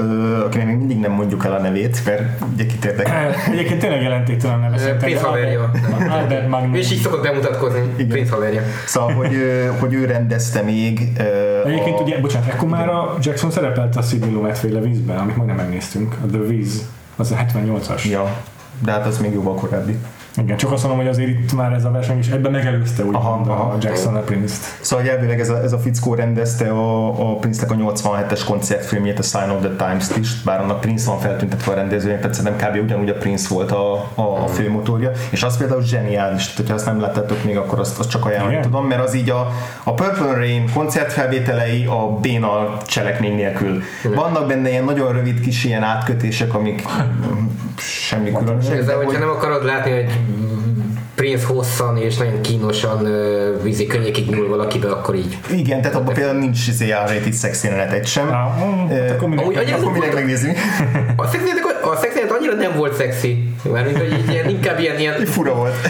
akinek még mindig mindig nem mondjuk el a nevét, mert ugye kitértek. Egyébként tényleg jelentéktelen neve. Prince haverja. Albert. És így szokott bemutatkozni, Prince haverja. Szóval, hogy, hogy ő rendezte még. Egyébként a... ugye, bocsánat, ekkor már a Jackson szerepelt a Sidney Lumet féle vízben, amit majdnem megnéztünk, a The Wiz, az a 78-as. Ja, de hát az még jóval korábbi. Igen, csak azt mondom, hogy azért itt már ez a verseny is ebben megelőzte úgy aha, aha, a Jackson a Prince-t. Szóval elvileg ez a, ez a fickó rendezte a, a Prince-nek a 87-es koncertfilmjét, a Sign of the Times-t is, bár annak Prince van feltüntetve a rendezőjén, tehát szerintem kb. ugyanúgy a Prince volt a, a, a főmotorja, és az például zseniális, tehát ha azt nem láttátok még, akkor azt, azt csak ajánlani Igen. tudom, mert az így a, a Purple Rain koncertfelvételei a béna cselekmény nélkül. Igen. Vannak benne ilyen nagyon rövid kis ilyen átkötések, amik <laughs> semmi különöség. De hogyha nem akarod látni, hogy Prince hosszan és nagyon kínosan vízi könnyékig nyúl valakibe, akkor így. Igen, tehát abban például nincs izé R-rated szexjelenet egy sem. Uh, akkor minek megnézni? A szexjelenet, a szexjelenet annyira nem volt szexi. Mármint, hogy ilyen, inkább ilyen, ilyen... Fura volt.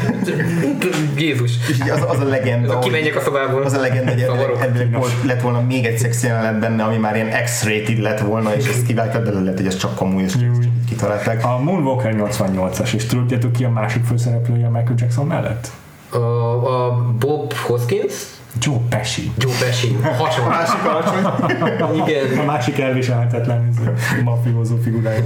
Jézus. És így az, az a legenda. Kimenjek a szobából. Az a legenda, hogy elvileg lett volna még egy szexjelenet benne, ami már ilyen X-rated lett volna, és ezt kivágtad, de lehet, hogy ez csak és kitalálták. A Moonwalker 88-as, és tudjátok ki a másik főszereplője Michael Jackson mellett? A, a Bob Hoskins? Joe Pesci. Joe Pesci. Hasonló. A másik alacsony. Igen. A másik elviselhetetlen mafiózó figurája.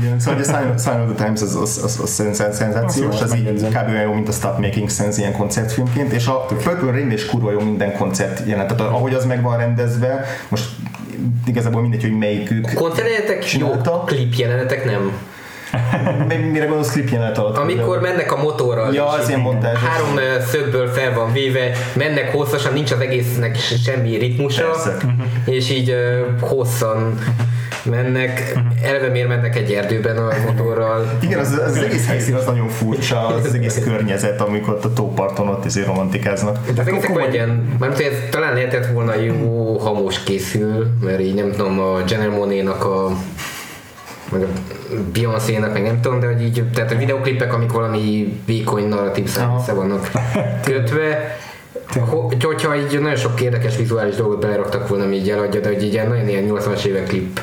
Igen, szóval a Sign, Sign of the Times az, az, az, az szenzációs, az így kb. olyan jó, mint a Stop Making Sense ilyen koncertfilmként, és a Purple Rain is kurva jó minden koncert jelent. Tehát ahogy az meg van rendezve, most igazából mindegy, hogy melyikük Koncertjelenetek jó, klip jelenetek nem. Mire gondolsz klip jelenet alatt? Amikor mennek a motorral. Ja, az ilyen montázs. Három szögből fel van véve, mennek hosszasan, nincs az egésznek semmi ritmusa, Persze. és így hosszan mennek, eleve miért mennek egy erdőben a motorral. Igen, az, az, az egész helyszín az nagyon furcsa, az, az egész környezet, amikor ott a tóparton ott izé romantikáznak. De egész egy ilyen, mert ez talán lehetett volna jó, ha most készül, mert így nem tudom, a General Monet-nak a meg a Beyoncé-nak, meg nem tudom, de hogy így, tehát a videoklipek, amik valami vékony narratív szemsze vannak <laughs> kötve, hogyha így nagyon sok érdekes vizuális dolgot beleraktak volna, ami így eladja, de hogy így nagyon ilyen 80-as évek klip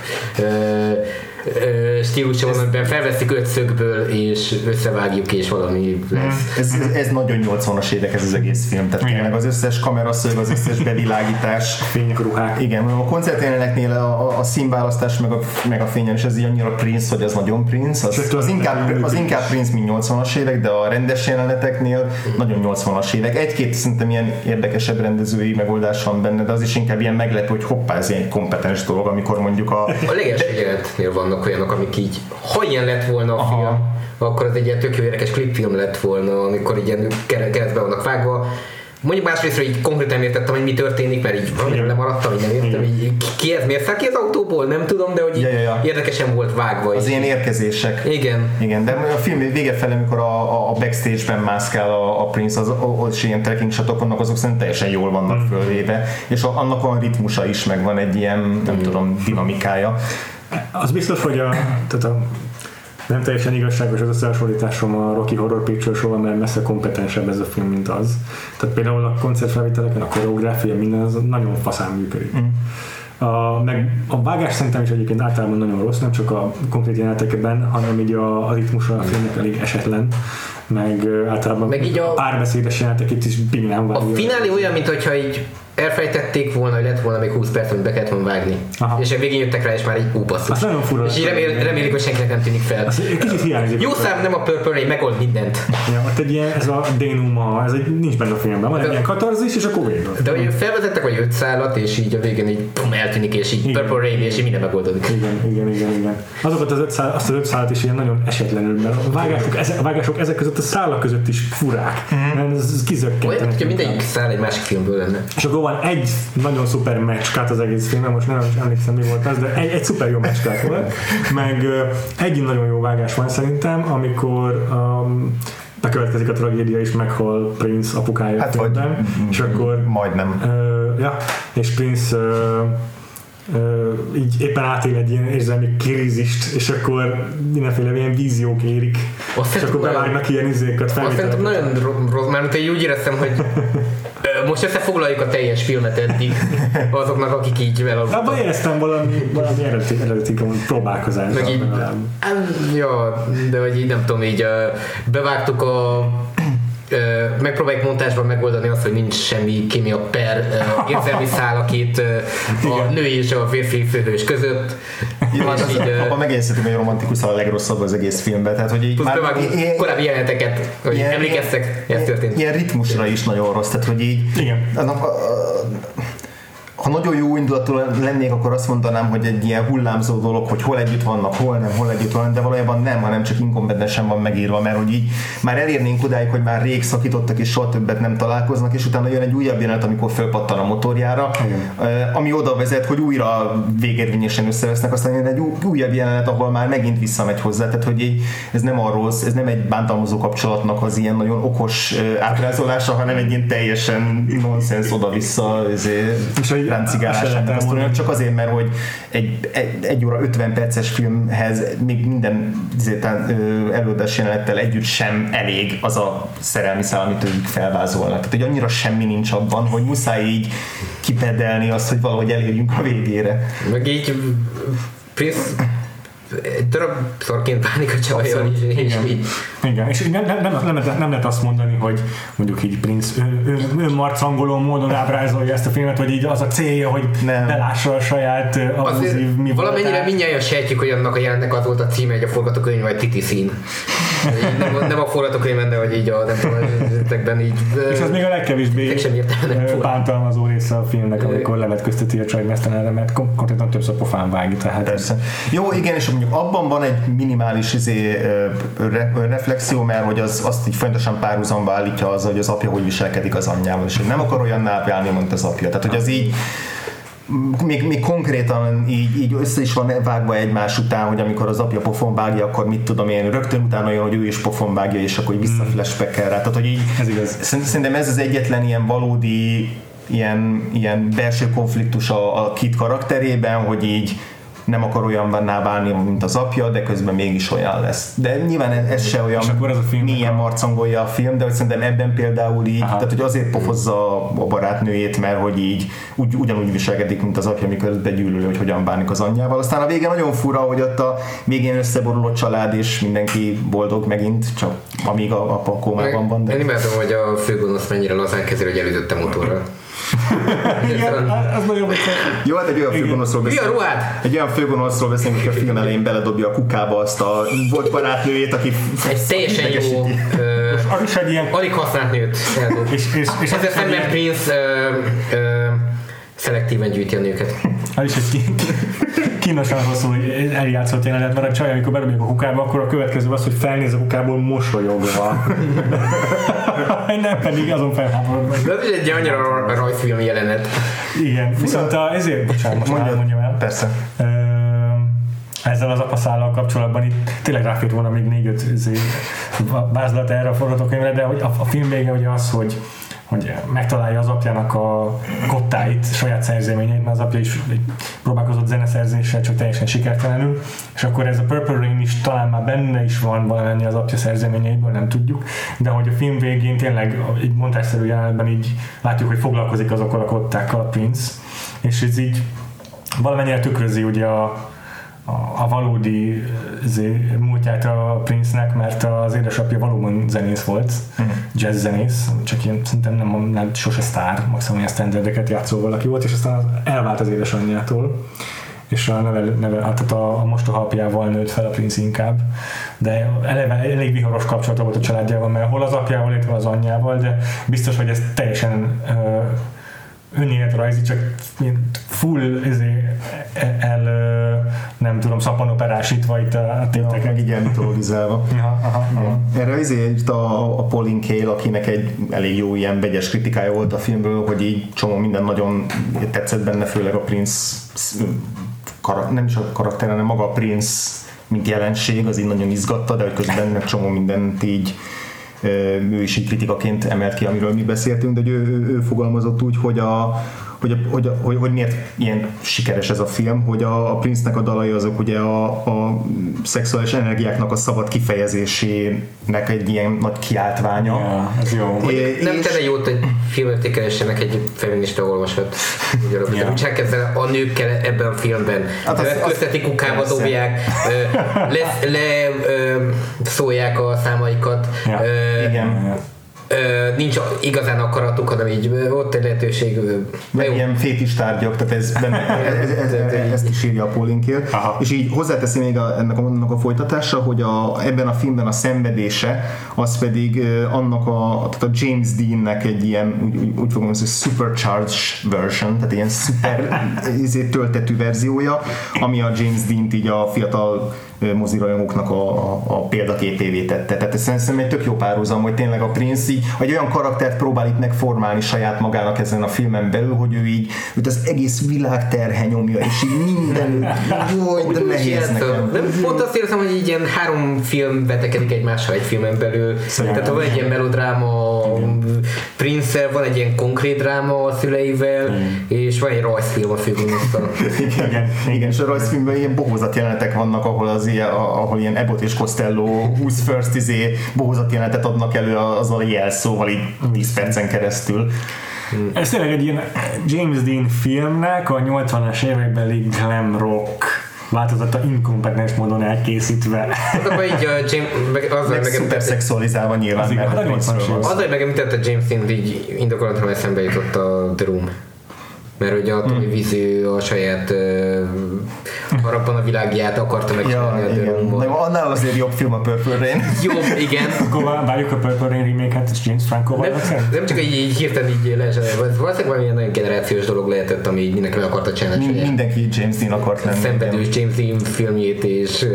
stílusa van, amiben felveszik öt szögből, és összevágjuk, és valami lesz. Ez, ez, ez nagyon 80-as évek ez az egész film, tehát tényleg az összes kameraszög, az összes bevilágítás. Fények, ruhák. Igen, a koncertjeleneknél a, a, a színválasztás, meg a, meg a fényen is ez így annyira Prince, hogy az nagyon Prince, az, az, inkább, az inkább Prince, mint 80-as évek, de a rendes jeleneteknél nagyon 80-as évek. Egy-két szerintem ilyen érdekesebb rendezői megoldás van benne, de az is inkább ilyen meglepő, hogy hoppá, ez ilyen kompetens dolog, amikor mondjuk a... A leges vannak olyanok, amik így, ha ilyen lett volna a Aha. film, akkor az egy ilyen tök jó érdekes klipfilm lett volna, amikor így ilyen keresztbe vannak vágva, Mondjuk másrészt, így konkrétan értettem, hogy mi történik, mert így valamire lemaradtam, hogy nem értem, így ki ez, miért száll ki az autóból, nem tudom, de hogy ja, ja, ja. érdekesen volt vágva. Az ilyen érkezések. Igen. Igen, de a film vége felé, amikor a, a backstage-ben mászkál a, a Prince, az, az is ilyen trekking shotok vannak, azok szerintem teljesen jól vannak mm. fölvéve, és a, annak van ritmusa is, meg van egy ilyen, nem mm. tudom, dinamikája. Az biztos, hogy a, tehát a nem teljesen igazságos az összehasonlításom a Rocky Horror Picture Show, mert messze kompetensebb ez a film, mint az. Tehát például a koncertfelvételeken a koreográfia, minden az nagyon faszán működik. Mm. A, meg a vágás szerintem is egyébként általában nagyon rossz, nem csak a konkrét jelenetekben, hanem így a, a ritmusa a filmnek elég esetlen, meg általában meg így a párbeszédes jelenetek itt is nem A finálé olyan, mintha így elfejtették volna, hogy lett volna még 20 perc, amit be kellett volna vágni. Aha. És a végén jöttek rá, és már így ú, basszus. nagyon fura. És így remél, remélik, hogy senkinek nem tűnik fel. Az kicsit hiányzik. Jó szám, nem a Purple megold mindent. Ja, ott egy ilyen, ez a dénuma, ez egy, nincs benne a filmben, van egy ilyen katarzis, és akkor végül. De hogy felvezettek vagy öt szállat, és így a végén így pum, eltűnik, és így igen. Purple Rain, és így minden megoldódik. Igen, igen, igen, igen. Azokat az öt szál, azt az öt szállat is ilyen nagyon esetlenül, mert a vágások, ezek, a vágások ezek között a szálak között is furák. Mm. Mert ez, ez kizökkent. Olyan, hogyha mindegyik szál egy másik filmből lenne. És akkor van egy nagyon szuper meccskát az egész filmben, most nem emlékszem mi volt az, de egy, egy szuper jó meccskát volt, meg egy nagyon jó vágás van szerintem, amikor um, bekövetkezik a tragédia, és meghal Prince apukája hát, vagy, és akkor majdnem. Uh, ja, és Prince uh, Uh, így éppen átél egy ilyen érzelmi krízist, és akkor mindenféle ilyen víziók érik, azt és akkor bevágnak ilyen izéket, felvételeket. Azt nagyon rossz, mert én úgy éreztem, hogy <laughs> most összefoglaljuk a teljes filmet eddig azoknak, akik így elaludtak. Abban éreztem valami, valami eredeti, eredeti próbálkozást. Meg így, ja, de hogy így nem tudom, így bevágtuk a megpróbáljuk montásban megoldani azt, hogy nincs semmi kémia per uh, érzelmi <laughs> szál a két uh, a női és a férfi főhős között. Jó, az, így, uh, abban megérzhetünk, hogy romantikus a legrosszabb az egész filmben. Tehát, hogy így már, ilyen, korábbi jeleneteket, hogy ilyen, emlékeztek, ez történt. Ilyen ritmusra is nagyon rossz, tehát hogy így Igen. Annak, a, a, ha nagyon jó indulatú lennék, akkor azt mondanám, hogy egy ilyen hullámzó dolog, hogy hol együtt vannak, hol nem, hol együtt vannak, de valójában nem, hanem csak inkompetensen van megírva, mert hogy így már elérnénk odáig, hogy már rég szakítottak és soha többet nem találkoznak, és utána jön egy újabb jelenet, amikor fölpattan a motorjára, Igen. ami oda vezet, hogy újra végérvényesen összevesznek, aztán jön egy újabb jelenet, ahol már megint visszamegy hozzá, tehát hogy így, ez nem arról, ez nem egy bántalmazó kapcsolatnak az ilyen nagyon okos átrázolása, hanem egy ilyen teljesen nonsens oda-vissza és ráncigálásának a sztorinak, csak azért, mert hogy egy, egy, egy óra 50 perces filmhez még minden előadás jelenettel együtt sem elég az a szerelmi szál, amit ők felvázolnak. Tehát, hogy annyira semmi nincs abban, hogy muszáj így kipedelni azt, hogy valahogy elérjünk a végére. Meg így Prince egy darab szorként bánik a csajjal, és, és így. Igen, és nem, nem, nem, nem, lehet, nem lehet azt mondani, hogy mondjuk így Prince ő, ő, ő marcangoló módon ábrázolja ezt a filmet, hogy így az a célja, hogy nem. belássa a saját abuzív mi Valamennyire mindjárt sejtjük, hogy annak a jelennek az volt a címe, hogy a forgatókönyv vagy Titi szín. nem, nem a forgatókönyvben, de hogy így a nem tudom, így. És az még a legkevésbé bántalmazó része a filmnek, amikor levetközteti a csaj mesztelenre, mert konkrétan többször pofán vág. Tehát Persze. Jó, igen, és mondjuk abban van egy minimális izé, re, reflexió, mert hogy az, azt így folyamatosan párhuzamba állítja az, hogy az apja hogy viselkedik az anyjával, és hogy nem akar olyan válni, mint az apja. Tehát, hogy az így még, még konkrétan így, így össze is van vágva egymás után, hogy amikor az apja pofon vágja, akkor mit tudom én, rögtön utána jön, hogy ő is pofon vágja, és akkor vissza hmm. rá. Tehát, hogy így, ez igaz. Szerintem ez az egyetlen ilyen valódi ilyen, ilyen belső konfliktus a, a Kit karakterében, hogy így nem akar olyan válni, mint az apja, de közben mégis olyan lesz. De nyilván ez se olyan akkor az a film milyen marcangolja a film, de hogy szerintem ebben például így, Aha. tehát hogy azért pofozza a barátnőjét, mert hogy így úgy, ugyanúgy viselkedik, mint az apja, amikor begyűlöl, hogy hogyan bánik az anyjával. Aztán a vége nagyon fura, hogy ott a végén összeborul a család, és mindenki boldog megint, csak amíg a apa kómában van. De... Én imádom, hogy a főgonosz mennyire lazán kezeli, hogy elütötte motorral. Igen, az nagyon vicces. Jó, hát egy olyan főgonoszról beszélünk. Mi a Egy olyan főgonoszról beszélünk, hogy a film elején beledobja a kukába azt a volt barátnőjét, aki egy teljesen jó az is egy ilyen... alig használt nőt És, és, és ezért Sam Prince ö, ö, szelektíven gyűjti a nőket. Az is egy kínosan hosszú, hogy eljátszott jelenet, mert a csaj, amikor berobjuk a kukába, akkor a következő az, hogy felnéz a kukából mosolyogva. nem pedig azon felháborodva. De ez egy annyira rajzfilm jelenet. Igen, viszont a, ezért, bocsánat, most mondja, mondjam el. Persze. ezzel az apaszállal kapcsolatban itt tényleg ráfért volna még négy-öt vázlat erre a forgatókönyvre, de hogy a, a film vége ugye az, hogy hogy megtalálja az apjának a kottáit, saját szerzeményeit, mert az apja is próbálkozott zeneszerzéssel, csak teljesen sikertelenül, és akkor ez a Purple Rain is talán már benne is van valamennyi az apja szerzeményeiből, nem tudjuk, de hogy a film végén tényleg egy montásszerű jelenetben így látjuk, hogy foglalkozik azokkal a kottákkal a Prince, és ez így valamennyire tükrözi ugye a, a, a valódi zé, múltját a Prince-nek, mert az édesapja valóban zenész volt, uh-huh. jazz zenész, csak ilyen szerintem nem, nem sose sztár, maximum ilyen standardeket játszó valaki volt, és aztán elvált az édesanyjától és a, neve, neve, hát a, a mostoha apjával nőtt fel a Prince inkább, de eleve elég viharos kapcsolata volt a családjával, mert hol az apjával, illetve az anyjával, de biztos, hogy ez teljesen uh, önéletrajzi, csak full ezé, el, nem tudom, szappanoperásítva itt a téteket. Ja, meg így elmitologizálva. aha, aha, aha. Erre azért a, a Pauline Kael, akinek egy elég jó ilyen vegyes kritikája volt a filmből, hogy így csomó minden nagyon tetszett benne, főleg a Prince karak, nem is a karakter, hanem maga a Prince mint jelenség, az így nagyon izgatta, de hogy közben meg csomó mindent így ő is így kritikaként emelt ki, amiről mi beszéltünk, de ő, ő, ő fogalmazott úgy, hogy a, hogy, hogy, hogy, hogy miért ilyen sikeres ez a film, hogy a, a Prince-nek a dalai azok ugye a, a szexuális energiáknak a szabad kifejezésének egy ilyen nagy kiáltványa. Ja, ez jó. É, nem és... tenne jót egy filmértékelésnek egy feminista olvasat. ja. Csak ezzel a nőkkel ebben a filmben. Hát az, Közteti kukába dobják, le, le ö, szólják a számaikat. Ja. Ö, Igen ö, nincs igazán akaratuk, hanem így ott egy lehetőség. Meg ilyen fétis tárgyak, tehát ez, benne, <laughs> ez, ez, ez, ezt is írja a Paulinkér. És így hozzáteszi még a, ennek, a, ennek a folytatása, hogy a, ebben a filmben a szenvedése, az pedig annak a, tehát a James Dean-nek egy ilyen, úgy, úgy, úgy fogom mondani, supercharged version, tehát ilyen szuper <laughs> izé, töltetű verziója, ami a James Dean-t így a fiatal mozirajongóknak a, a, a példaképévé tette. Tehát ez szerintem egy tök jó párhuzam, hogy tényleg a Prince így egy olyan karaktert próbál itt megformálni saját magának ezen a filmen belül, hogy ő így őt az egész világ terhe nyomja, és így minden <laughs> jó, de nehéz nekem. Nem, pont azt érzem, hogy így ilyen három film vetekedik egymással egy filmen belül. Szerintem. Tehát van egy ilyen melodráma prince van egy ilyen konkrét dráma a szüleivel, mm. és van egy rajzfilm a főgonosztal. <laughs> igen, igen, igen, és a rajzfilmben ilyen bohózat jelenetek vannak, ahol az ilyen, ahol ilyen Abbott és Costello 20 first izé bohózat jelenetet adnak elő azzal a jelszóval így 10 percen keresztül. Ez tényleg egy ilyen James Dean filmnek a 80-as évekbeli glam rock változata inkompetens módon elkészítve. Akkor így a James, meg azzal meg szuper szexualizálva nyilván, az mert az, hogy megemlítette James Dean, így indokolatlan eszembe jutott a The Room mert ugye a Tommy mm. Wiseau a saját uh, harapban a világját akarta megcsinálni ja, a. Nem, annál azért jobb film a Purple Rain. Jobb, igen. Akkor várjuk a Purple Rain remake-et, és James Franco nem, nem csak így, így hirtelen így lehessen, valószínűleg valami nagyon generációs dolog lehetett, ami így mindenki meg akarta csinálni. Mind, mindenki James Dean akart lenni. Szenvedős James Dean filmjét, és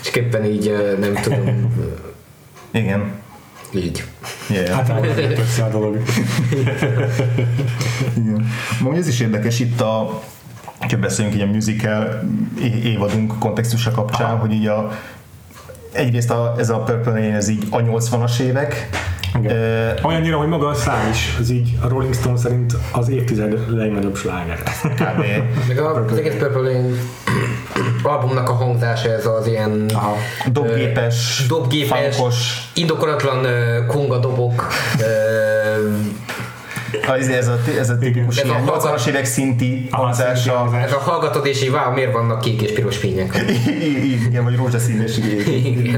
csak éppen így nem tudom. <laughs> Igen. Így. Yeah. Hát össze a dolog. Igen. Ma ez is érdekes itt a ha beszéljünk így a musical évadunk kontextusa kapcsán, Aha. hogy így a egyrészt a, ez a Purple Rain, ez így a 80-as évek, igen. Uh, Olyannyira, hogy maga a szám is, az így a Rolling Stone szerint az évtized legnagyobb sláger. Kb. Meg a, az egész Purple Rain albumnak a hangzása ez az ilyen Aha. dobgépes, dobgépes, indokolatlan uh, konga dobok, uh, ez, ez a, ez a tipikus ilyen 80-as évek szinti hangzása. Ez a hallgatod és így wow, miért vannak kék és piros fények? <laughs> Igen, vagy rózsaszín és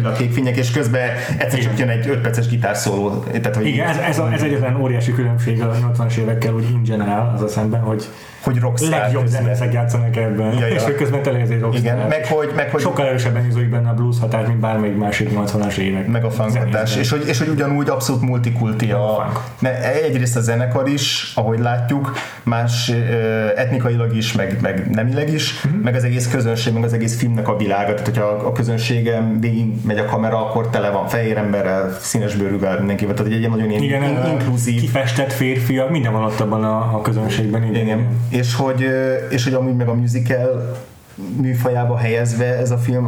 a kék fények, és közben egyszer csak jön egy 5 perces gitárszóló. Tehát, hogy Igen, ez, ez, a, ez egyetlen óriási különbség a 80-as évekkel, úgy in general, az a szemben, hogy hogy rockstar. Legjobb zenészek játszanak ebben. Ja, ja. És hogy közben egy rockstar. Igen, meg hogy, meg hogy sokkal erősebben ízoljuk benne a blues hatás, mint bármelyik másik 80-as évek. Meg a funk hatás. És hogy, és hogy ugyanúgy abszolút multikulti a, a egyrészt a zenekar is, ahogy látjuk, más etnikailag is, meg, meg nemileg is, uh-huh. meg az egész közönség, meg az egész filmnek a világa. Tehát, hogyha a közönségem végig megy a kamera, akkor tele van fehér emberrel, színes bőrűvel, mindenkivel. Tehát egy, egy nagyon ilyen Igen, in- inkluzív. Kifestett férfiak, minden van ott abban a, a közönségben. Igen. Igen és hogy, és hogy amúgy meg a musical műfajába helyezve ez a film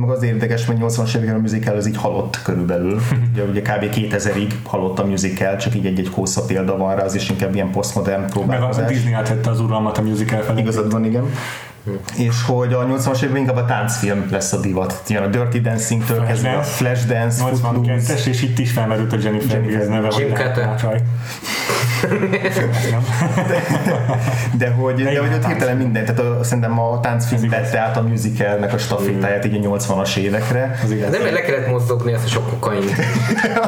meg az érdekes, hogy 80-as években a musical az így halott körülbelül. <laughs> ugye, ugye kb. 2000-ig halott a musical, csak így egy-egy hossza példa van rá, az is inkább ilyen posztmodern próbálkozás. Meg a Disney átvette az uralmat a musical felé. Igazad van, igen. És hogy a 80-as években inkább a táncfilm lesz a divat. Ilyen a Dirty Dancing-től kezdve a Flashdance, 82-es, és itt is felmerült a Jennifer Jennifer neve. Jim de, <laughs> de, hogy, de, de hogy ott hirtelen minden, tehát a, szerintem a táncfilm vette át a musicalnek a stafétáját így a 80-as évekre. Az igaz. Nem, mert le kellett mozdogni ezt a sok kokain.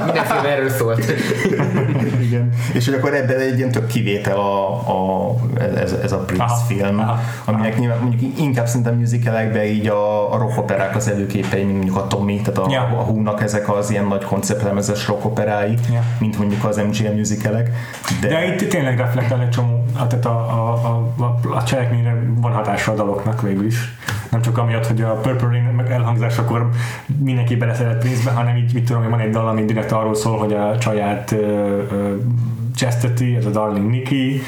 Minden film erről szólt. <laughs> Igen. És hogy akkor ebben egy ilyen tök kivétel a, a, ez, ez a Prince aha, film, aha, aminek aha. nyilván mondjuk inkább szerintem musicalekben így a, a rockoperák az előképei, mint mondjuk a Tommy, tehát a, ja. a Húnak ezek az ilyen nagy konceptlemezes rockoperái, ja. mint mondjuk az MGM musicalek. De, de itt tényleg reflektál egy csomó, tehát a, a, a, a, a cselekményre van hatása a daloknak végül is. Nem csak amiatt, hogy a Purple Rain elhangzásakor mindenki beleszeret Prince-be, hanem így, mit tudom, hogy van egy dal, ami direkt arról szól, hogy a csaját uh, uh, Chastity, ez a Darling Nikki.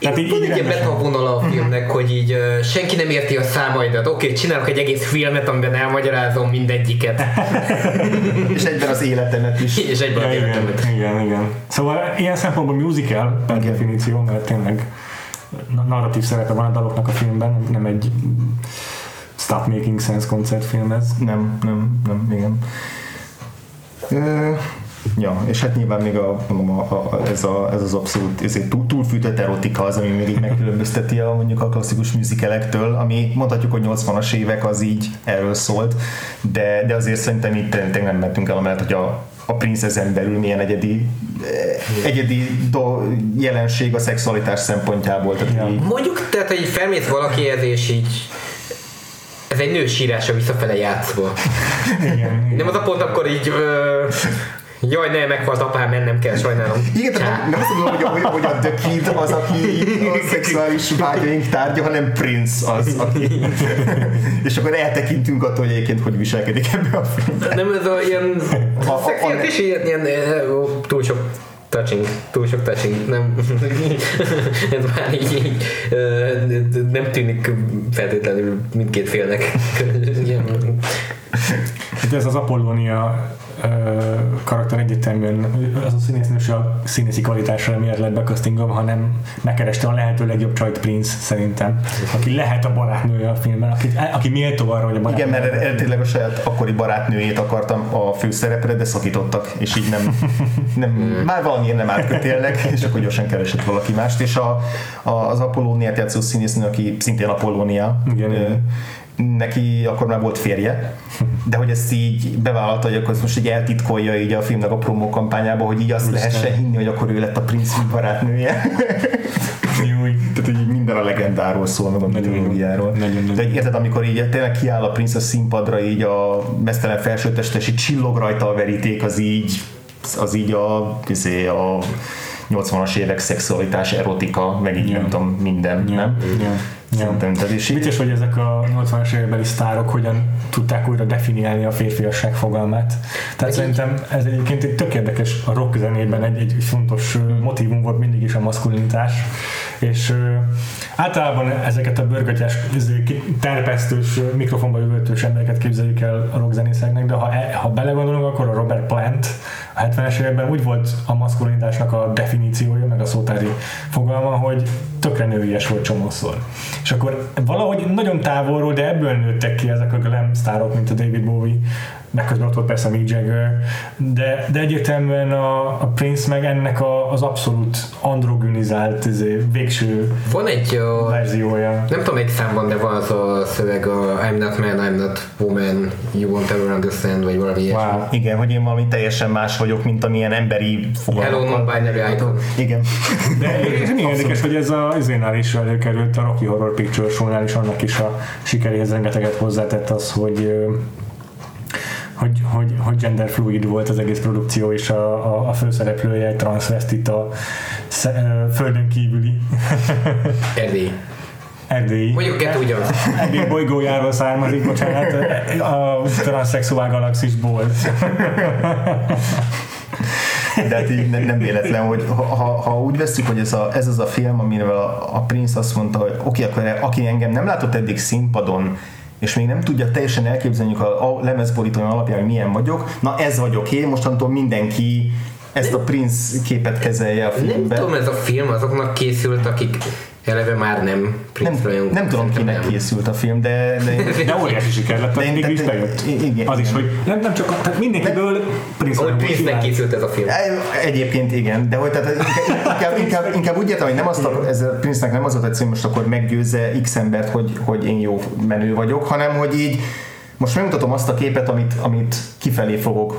Tehát így, van egy ilyen a filmnek, hogy így uh, senki nem érti a számaidat. Oké, okay, csinálok egy egész filmet, amiben elmagyarázom mindegyiket. <laughs> és egyben az életemet is. <laughs> És egyben ja, az igen, életemet. Igen, igen. Szóval ilyen szempontból musical, per definíció, mert tényleg narratív szerepe van a daloknak a filmben, nem egy Stop Making Sense koncertfilm ez. Nem, nem, nem, igen. Ja, és hát nyilván még a, mondom, a, a, ez, a, ez az abszolút ez egy túl, túlfűtött erotika az, ami még így megkülönbözteti a, mondjuk a klasszikus musicalektől, ami mondhatjuk, hogy 80-as évek az így erről szólt, de, de azért szerintem itt tényleg nem mentünk el amellett, hogy a, a princezen belül milyen egyedi, egyedi do, jelenség a szexualitás szempontjából. Tehát ja. így... Mondjuk, tehát, hogy felmész valakihez, és így ez egy nő sírása visszafele játszva. Igen, Nem az a pont, akkor így ö, Jaj, ne, meghalt apám, mennem kell, sajnálom. Igen, tehát nem azt mondom, hogy, hogy a The Kid az, aki a <laughs> szexuális vágyaink tárgya, hanem Prince az, aki... <laughs> és akkor eltekintünk attól, hogy egyébként hogy viselkedik ebbe a filmben. Nem ez a ilyen... A, a, a, és ilyen, ilyen túl sok touching, túl sok touching, nem, <laughs> ez már így, így nem tűnik feltétlenül mindkét félnek. ez az Apollonia karakter egyértelműen az a színésznős a színészi kvalitásra miért lett bekasztingom, hanem megkereste a lehető legjobb csajt Prince szerintem, aki lehet a barátnője a filmben, aki, aki méltó arra, hogy a barátnője. Igen, mert eredetileg a saját akkori barátnőjét akartam a főszerepre, de szakítottak, és így nem, nem már valamiért nem átkötélnek, és akkor gyorsan keresett valaki mást, és a, a, az Apollóniát játszó színésznő, aki szintén Apollónia, igen, neki akkor már volt férje, de hogy ezt így bevállalta, hogy akkor most így eltitkolja így a filmnek a promó kampányába, hogy így azt lehessen hinni, hogy akkor ő lett a Prince barátnője. Tehát így minden a legendáról szól, meg a mitológiáról. De érted, amikor így tényleg kiáll a Prince a színpadra, így a mesztelen felsőtestes, így csillog rajta a veríték, az így az így a, izé, a 80-as évek szexualitás, erotika, meg így yeah. nem tudom, minden, yeah. nem? Yeah. Szerintem, tehát is Vicces, hogy ezek a 80-as évekbeli sztárok hogyan tudták újra definiálni a férfiasság fogalmát. Tehát szerintem ez egyébként egy tök érdekes a rock zenében egy, egy fontos motivum volt mindig is a maszkulinitás, és általában ezeket a bőrgatyás, terpesztős, mikrofonba jövőtős embereket képzeljük el a rockzenészeknek, de ha, e, ha belegondolunk, akkor a Robert Plant a 70-es években úgy volt a maszkulinitásnak a definíciója, meg a szótári fogalma, hogy tökre nőies volt csomószor. És akkor valahogy nagyon távolról, de ebből nőttek ki ezek a glam sztárok, mint a David Bowie, meg közben ott volt persze Mick Jagger, de, de egyértelműen a, a Prince meg ennek a, az abszolút androgenizált izé, végső van egy a, verziója. Nem tudom, egy számban, de van az a szöveg a I'm not man, I'm not woman, you won't ever understand, vagy valami wow. Igen, hogy én valami teljesen más vagyok, mint amilyen emberi fogalmakkal. Hello, non-binary icon. Igen. De <laughs> ez érdekes, hogy ez a izénál is előkerült, a Rocky Horror Picture Show-nál is annak is a sikeréhez rengeteget hozzátett az, hogy hogy, hogy, hogy genderfluid volt az egész produkció, és a, a, a főszereplője egy a földön kívüli. <laughs> Erdély. Erdély. Mondjuk kettő ugyanaz. <laughs> Erdély bolygójáról származik, bocsánat, a transzexuál galaxisból. <laughs> de hát így nem, nem véletlen, hogy ha, ha úgy veszük, hogy ez, a, ez az a film, amivel a, a Prince azt mondta, hogy oké, okay, akkor aki engem nem látott eddig színpadon, és még nem tudja teljesen elképzelni a, a lemezborítóim alapján, hogy milyen vagyok, na ez vagyok én, mostantól mindenki ezt a Prince képet kezelje a filmben. Nem tudom, ez a film azoknak készült, akik eleve már nem Prince nem, nem tudom kinek nem. készült a film, de... De, <laughs> de óriási siker lett, de végül is bejött. Igen, az is, hogy nem, nem csak, tehát mindenkiből Prince Hogy prince készült ez a film. Egyébként igen, de hogy tehát inkább, inkább, inkább úgy értem, hogy nem azt a, ez a Prince-nek nem az volt hogy most akkor meggyőzze X embert, hogy, hogy én jó menő vagyok, hanem hogy így most megmutatom azt a képet, amit, amit kifelé fogok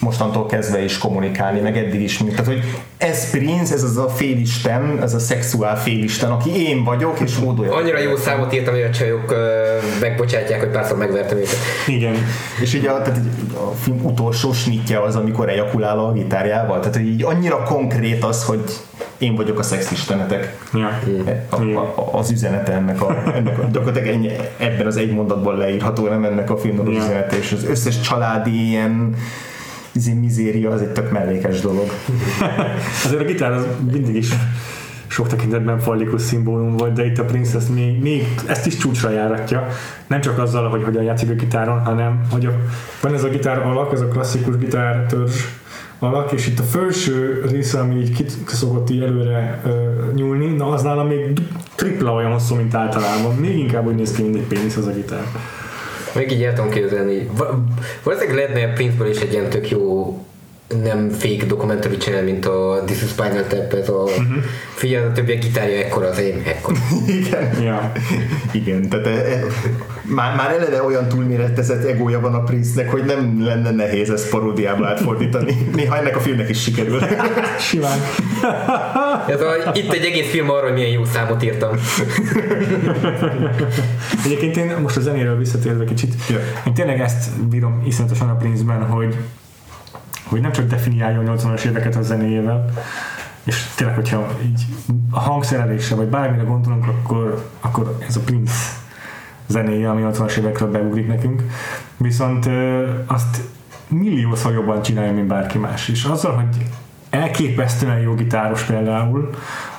mostantól kezdve is kommunikálni, meg eddig is. Tehát, hogy ez Prince, ez az a félisten, ez a szexuál félisten, aki én vagyok, és hódolja. Annyira jó számot írtam, hogy a csajok megbocsátják, hogy párszor megvertem őket. Igen. És ugye a, tehát a film utolsó snitje az, amikor ejakulál a gitárjával. Tehát, hogy így annyira konkrét az, hogy én vagyok a szexistenetek. Ja. A, a, az üzenete ennek a, ennek a gyakorlatilag ennyi, ebben az egy mondatból leírható, nem ennek a filmnek az ja. üzenete, és az összes családi ilyen izé mizéria az egy tök mellékes dolog. <laughs> Azért a gitár az mindig is sok tekintetben fallikus szimbólum volt, de itt a Princess még, még ezt is csúcsra járatja. Nem csak azzal, hogy hogyan játszik a gitáron, hanem hogy a, van ez a gitár alak, ez a klasszikus gitár törzs alak, és itt a felső része, ami így szokott így előre uh, nyúlni, na az nála még tripla olyan hosszú, mint általában. Még inkább úgy néz ki, mint egy pénisz az a gitár. Még így el tudom képzelni. Valószínűleg lehetne a Prince-ből is egy ilyen tök jó nem fake dokumentári csinál, mint a This is Spinal Tap, ez a uh-huh. figyelj, a többi gitárja ekkora az én, ekkora. <laughs> Igen. Ja. Igen, tehát e, e, már, már eleve olyan túlméretezett egója van a Prince-nek, hogy nem lenne nehéz ezt paródiába átfordítani. <laughs> Néha ennek a filmnek is sikerül. <laughs> Simán. Ez a, itt egy egész film arról, hogy milyen jó számot írtam. Egyébként én most a zenéről visszatérve kicsit, yeah. én tényleg ezt bírom iszonyatosan a Prince-ben, hogy hogy nem csak definiálja a 80-as éveket a zenéjével, és tényleg, hogyha így a hangszerelésre, vagy bármire gondolunk, akkor, akkor ez a Prince zenéje, ami 80-as évekről beugrik nekünk. Viszont azt milliószor jobban csinálja, mint bárki más is. Azzal, hogy elképesztően jó gitáros például,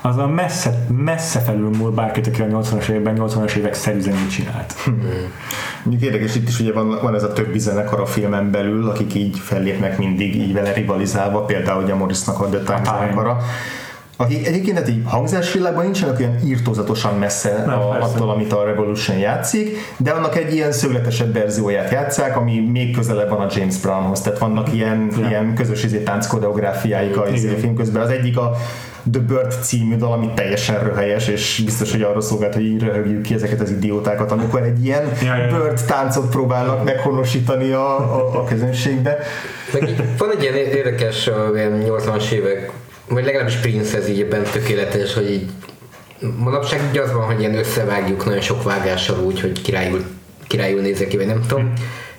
az a messze, messze felül múl bárkit, aki a 80-as években 80-as évek szerű zenét csinált. Hmm. Mondjuk érdekes, itt is ugye van, van ez a többi zenekar a filmen belül, akik így fellépnek mindig így vele rivalizálva, például ugye Morrisnak a The Time zenekara akik egyébként hát így hangzásvilágban nincsenek olyan írtózatosan messze Nem, a, attól, amit a Revolution játszik, de annak egy ilyen szögletesebb verzióját játszák, ami még közelebb van a James Brownhoz, tehát vannak ilyen, ja. ilyen közös izé, tánc koreográfiáik a izé, film közben. Az egyik a The Bird című dal, ami teljesen röhelyes, és biztos, hogy arra szolgált, hogy így röhögjük ki ezeket az idiótákat, amikor egy ilyen ja, ja. Bird táncot próbálnak meghonosítani a, a, a közönségbe. Meg van egy ilyen érdekes ilyen 80-as évek vagy legalábbis Prince ez így ebben tökéletes, hogy így manapság így az van, hogy ilyen összevágjuk nagyon sok vágással úgy, hogy királyul, királyul nézek ki, vagy nem tudom. Mm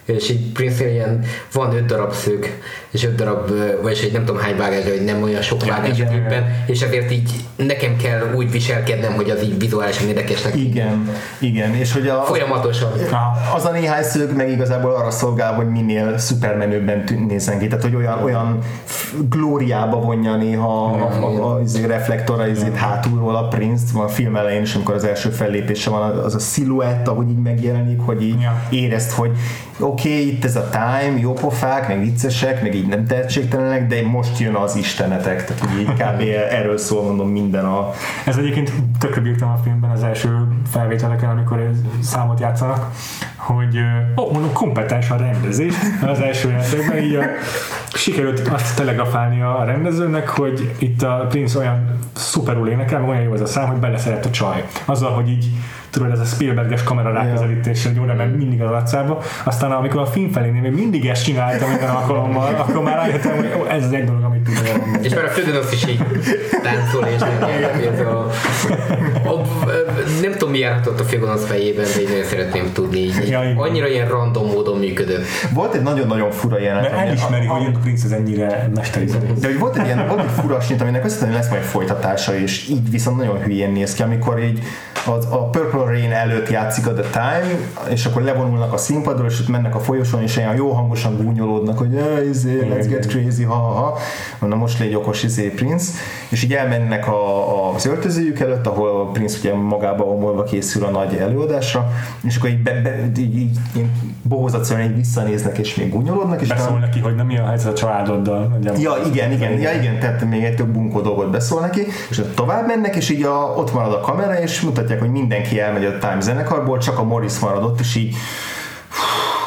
és így prince ilyen van öt darab szög, és öt darab, vagyis egy nem tudom hány vágás, hogy nem olyan sok vágás ja, a és ezért így nekem kell úgy viselkednem, hogy az így vizuálisan érdekesnek. Igen, igen, és hogy a, folyamatosan. Az a néhány szög meg igazából arra szolgál, hogy minél szupermenőbben nézzen ki, tehát hogy olyan, olyan glóriába vonja néha a, a, a, a, a reflektora izét hátulról a Prince, van a film elején is, amikor az első fellépése van, az a sziluett, ahogy így megjelenik, hogy így ja. érezt, hogy oké, okay, itt ez a time, jó pofák, meg viccesek, meg így nem tehetségtelenek, de most jön az istenetek, tehát így kb. erről szól mondom minden a... Ez egyébként tökre bírtam a filmben az első felvételeken, amikor számot játszanak, hogy ó, oh, mondom, kompetens a rendezés az első játékban, így a, sikerült azt telegrafálni a rendezőnek, hogy itt a Prince olyan szuperul énekel, olyan jó az a szám, hogy beleszeret a csaj. Azzal, hogy így tudod, ez a Spielberges kamera ráközelítés, hogy oda ment mindig az arcába. Aztán amikor a film felé még mindig ezt csináltam minden alkalommal, akkor már rájöttem, hogy ó, ez az egy dolog, amit tudom. És már a főgonosz is így táncol, és nem, a, a, nem tudom, mi járhatott a főgonosz fejében, de én nagyon szeretném tudni. Így, ja, annyira ilyen random módon működött. Volt egy nagyon-nagyon fura jelenet. Mert elismeri, hogy a Prince ez ennyire mesteri De hogy volt egy ilyen volt egy fura snit, aminek azt hiszem, lesz majd folytatása, és így viszont nagyon hülyén néz ki, amikor így az, a Purple Rain előtt játszik a The Time, és akkor levonulnak a színpadról, és ott mennek a folyosón, és olyan jó hangosan gúnyolódnak, hogy izé, let's get crazy, ha, ha. Na most légy okos, izé, Prince. És így elmennek a, a, az öltözőjük előtt, ahol a Prince ugye magába omolva készül a nagy előadásra, és akkor így, be, be, így, így, így bohózatszerűen így visszanéznek, és még gúnyolódnak. És beszól neki, hogy nem ilyen helyzet a családoddal. Ja, igen, igen, ja, igen, tehát még egy több bunkó dolgot beszól neki, és tovább mennek, és így a, ott marad a kamera, és mutatják, hogy mindenki elmegy a Time zenekarból, csak a Morris maradott, és így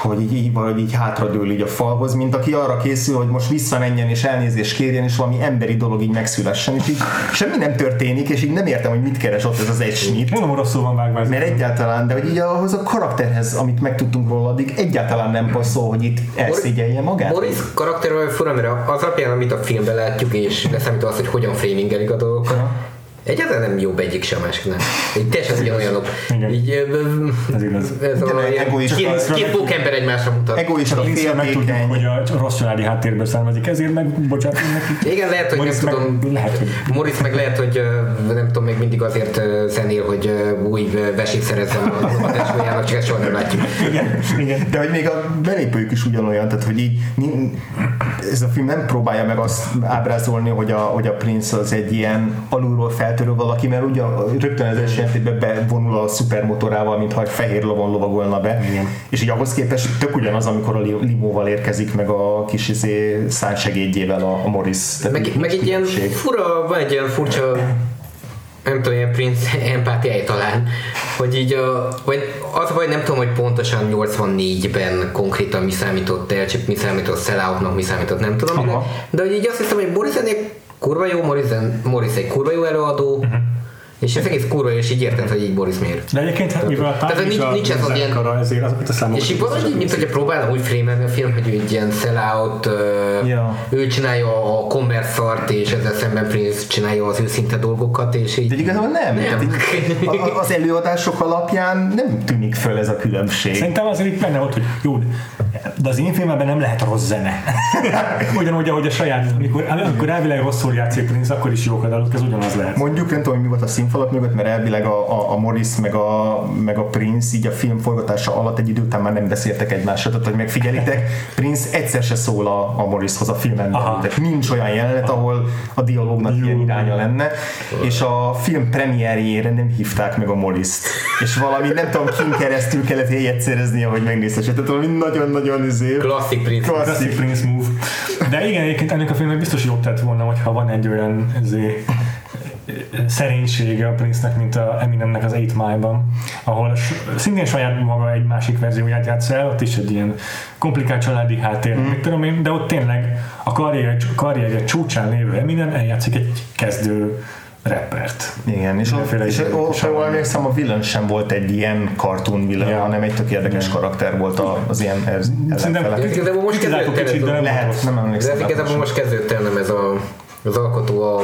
hogy így, így valahogy így hátradől így a falhoz, mint aki arra készül, hogy most visszamenjen és elnézést kérjen, és valami emberi dolog így megszülessen, és így semmi nem történik, és így nem értem, hogy mit keres ott ez az egy snit. Mondom, rosszul van vágva. Mert egyáltalán, de hogy így ahhoz a karakterhez, amit megtudtunk róla, addig egyáltalán nem passzol, hogy itt elszégyelje magát. Boris karakterről fura, mert az alapján, amit a filmben látjuk, és leszámítva azt, hogy hogyan framingelik a dolgokat, Egyáltalán nem jobb egyik sem másiknál. Így teljesen ugyanolyanok. Így, ez igaz. Ez a, egoista, két, két pókember egymásra mutat. Egoista, féltékeny. hogy a rossz családi háttérből származik, ezért meg bocsánatot neki. Igen, lehet, hogy Morris nem meg, tudom. Lehet, hogy... Morris meg lehet, hogy nem tudom, még mindig azért zenél, hogy új vesét szerezzen a tesójának, csak ezt soha nem látjuk. Igen, igen. De hogy még a belépőjük is ugyanolyan, tehát hogy így ez a film nem próbálja meg azt ábrázolni, hogy a, hogy a Prince az egy ilyen alulról fel eltörő valaki, mert ugye rögtön az első jelentében bevonul a szupermotorával, mintha egy fehér lovon lovagolna be. Igen. És így ahhoz képest tök ugyanaz, amikor a limóval érkezik meg a kis izé, szánsegédjével a, a Morris. meg, meg egy ilyen fura, van egy ilyen furcsa nem tudom, ilyen Prince <laughs> empátiája talán, hogy így, a, vagy az vagy nem tudom, hogy pontosan 84-ben konkrétan mi számított el, csak mi számított selloutnak, mi számított nem tudom, de hogy így azt hiszem, hogy Boris egy kurva jó, Morris, Morris egy kurva jó előadó, uh-huh és ez egész kurva, és így érted, hogy így Boris miért. De egyébként, hát, mivel a Tehát nincs, nincs ez az ilyen... Ezért azokat a számokat és így valahogy, mint hogyha próbálna úgy frémelni a film, hogy ő egy ilyen sellout, ja. ő csinálja a commerce szart, és ezzel szemben Prince csinálja az őszinte dolgokat, és így... De igazából nem. nem. az előadások alapján nem tűnik föl ez a különbség. Szerintem azért itt benne volt, hogy jó, de az én filmemben nem lehet rossz zene. <laughs> Ugyanúgy, ahogy a saját, amikor, amikor elvileg rosszul játszik Prince, akkor is jók a dalok, ez ugyanaz lehet. Mondjuk, nem tudom, mi volt a színfalak mögött, mert elvileg a, a, a Morris meg a, meg a Prince így a film forgatása alatt egy idő után már nem beszéltek egymással, tehát hogy megfigyelitek, Prince egyszer se szól a, a Morrishoz a filmen tehát nincs olyan jelenet, ahol a dialógnak ilyen iránya lenne, és a film premierjére nem hívták meg a Morris-t, és valami nem tudom, kin keresztül kellett egyszereznie, hogy megnézhesse, tehát valami nagyon-nagyon izé. Classic Prince. Classic Prince move. De igen, egyébként ennek a filmnek biztos jobb tett volna, hogyha van egy olyan izé, szerénysége a Prince-nek, mint a Eminemnek az 8 Mile-ban, ahol szintén saját maga egy másik verzióját játsz el, ott is egy ilyen komplikált családi háttér, mm. tudom én, de ott tényleg a karrier, karrierje csúcsán lévő Eminem eljátszik egy kezdő rappert. Igen, és, a, és, és ha jól emlékszem, a villain sem volt egy ilyen cartoon villain, ja. hanem egy tök érdekes ja. karakter volt az ilyen Szerintem igazából most kezdődött lehet, nem emlékszem. De igazából most kezdődött el nem ez a, az alkotó a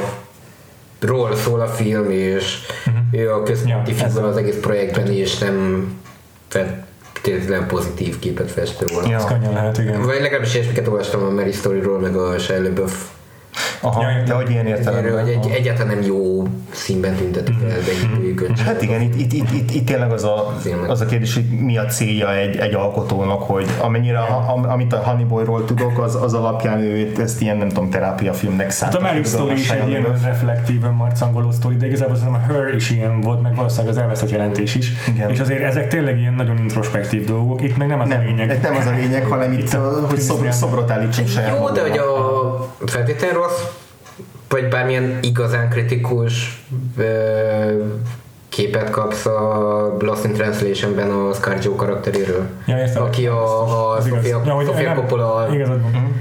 ról szól a film, és uh-huh. ő a központi ja, figura az egész projektben, és nem feltétlenül pozitív képet festő volna. Ja, lehet, igen. Vagy legalábbis ilyesmiket olvastam a Mary Story-ról, meg a Shia LaBeouf Aha, ja, de hogy ilyen értelemben. Hogy egy, egyáltalán nem jó színben tüntetik el mm. Hát igen, itt, itt, itt, itt, itt tényleg az a, az a kérdés, hogy mi a célja egy, egy alkotónak, hogy amennyire, a, amit a Honey Boy-ról tudok, az, az alapján ő ezt ilyen, nem tudom, terápiafilmnek számít. Hát a Mary Story is egy ilyen reflektíven marcangoló sztori, de igazából szerintem a Her is ilyen volt, meg valószínűleg az elveszett jelentés is. Igen. És azért ezek tényleg ilyen nagyon introspektív dolgok, itt meg nem az nem, a lényeg. Nem az a lényeg, hanem itt, itt a, hogy szobr, szobrot állítsunk saját Jó, de hogy a feltétlenül rossz vagy bármilyen igazán kritikus képet kapsz a Lost in Translation-ben a Scarjo karakteréről. Ja, értem. Aki a, a Sofia, ja, Sofia Coppola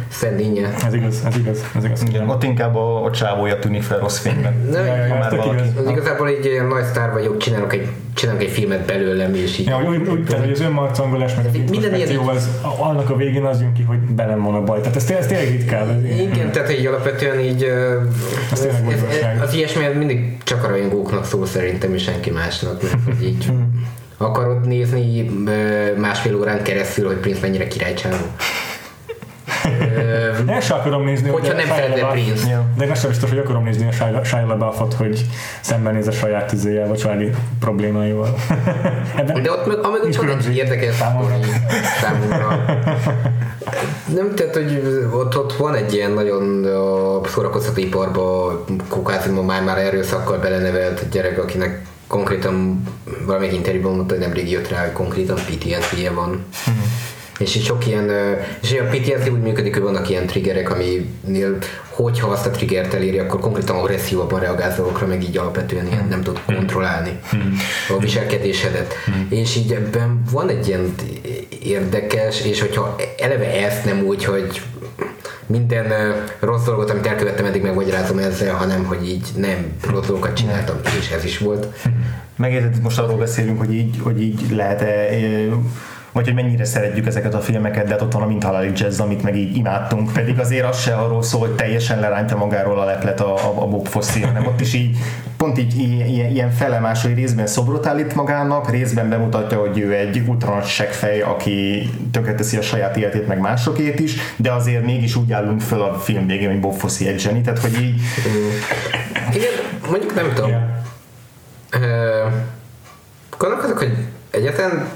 szendínje. Ez igaz, ez igaz. Ez igaz. Igen, ott inkább a, a csávója tűnik fel rossz fényben. Ne, ja, ja, ja, már igaz. Igazából egy ilyen nagy sztár vagyok, csinálok egy, csinálok egy filmet belőlem, és így... Ja, úgy, úgy, tehát, hogy az önmarcangolás, meg a minden ilyen jó, az, annak a végén az jön ki, hogy belem van a baj. Tehát ez, ez tényleg ritkán. Igen, tehát így alapvetően így... Ez, ez, ez, az ilyesmi mindig csak a rajongóknak szól szerintem, és senki másnak, mert hogy így <laughs> akarod nézni másfél órán keresztül, hogy Prince mennyire királycsáló. Én sem akarom nézni, hogyha nem Fred Prince. Ja. De én sem biztos, hogy akarom nézni a Shia LaBeoufot, hogy szembenéz a saját izéjel, vagy családi problémáival. <laughs> De ott meg, amíg csak egy érdekes számomra. számomra. Nem, tehát, hogy ott, ott van egy ilyen nagyon a szórakoztató iparba, kokáziumban már, már erőszakkal belenevelt gyerek, akinek konkrétan valamelyik interjúban mondta, hogy nemrég jött rá, hogy konkrétan PTSD-je van. Mm-hmm és így sok ilyen, és a PTSD úgy működik, hogy vannak ilyen triggerek, aminél, hogyha azt a triggert eléri, akkor konkrétan agresszívabban reagálsz dolgokra, meg így alapvetően ilyen nem tud kontrollálni a viselkedésedet. És így ebben van egy ilyen érdekes, és hogyha eleve ezt nem úgy, hogy minden rossz dolgot, amit elkövettem, eddig megmagyarázom ezzel, hanem hogy így nem rossz dolgokat csináltam, és ez is volt. Megérted, most arról beszélünk, hogy így, hogy így lehet-e vagy hogy mennyire szeretjük ezeket a filmeket, de hát ott van a Mint Halali Jazz, amit meg így imádtunk, pedig azért az se arról szól, hogy teljesen lerántja magáról a leplet a, a, a Bob Fosse, hanem ott is így pont így ilyen, ilyen felemás, hogy részben szobrot állít magának, részben bemutatja, hogy ő egy ultra seggfej, aki tönkreteszi a saját életét, meg másokét is, de azért mégis úgy állunk föl a film végén, hogy Bob Fosse egy zseni, tehát hogy így... Igen, mondjuk nem tudom. Yeah. Uh, gondolkozok, hogy egyetlen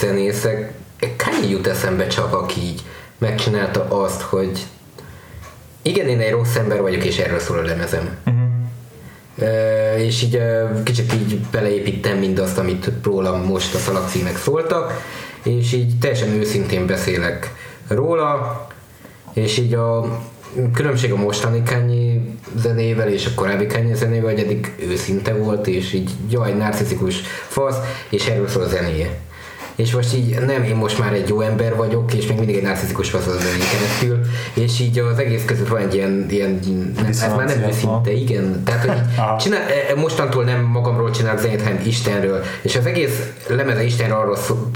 zenészek, Kanye jut eszembe csak, aki így megcsinálta azt, hogy igen, én egy rossz ember vagyok, és erről szól a lemezem. Uh-huh. Uh, és így uh, kicsit így beleépítem mindazt, amit rólam most a szalagcímek szóltak, és így teljesen őszintén beszélek róla, és így a különbség a mostani Kanye zenével és a korábbi Kanye zenével, hogy eddig őszinte volt, és így jaj, narcisztikus fasz, és erről szól a zenéje. És most így nem, én most már egy jó ember vagyok, és még mindig egy narcisztikus fasz az keresztül, és így az egész között van egy ilyen, ilyen nem, ez már nem őszinte, igen, tehát hogy <laughs> csinál, e, e, mostantól nem magamról csinálok zenét, hanem Istenről, és az egész lemeze Istenről arról szól,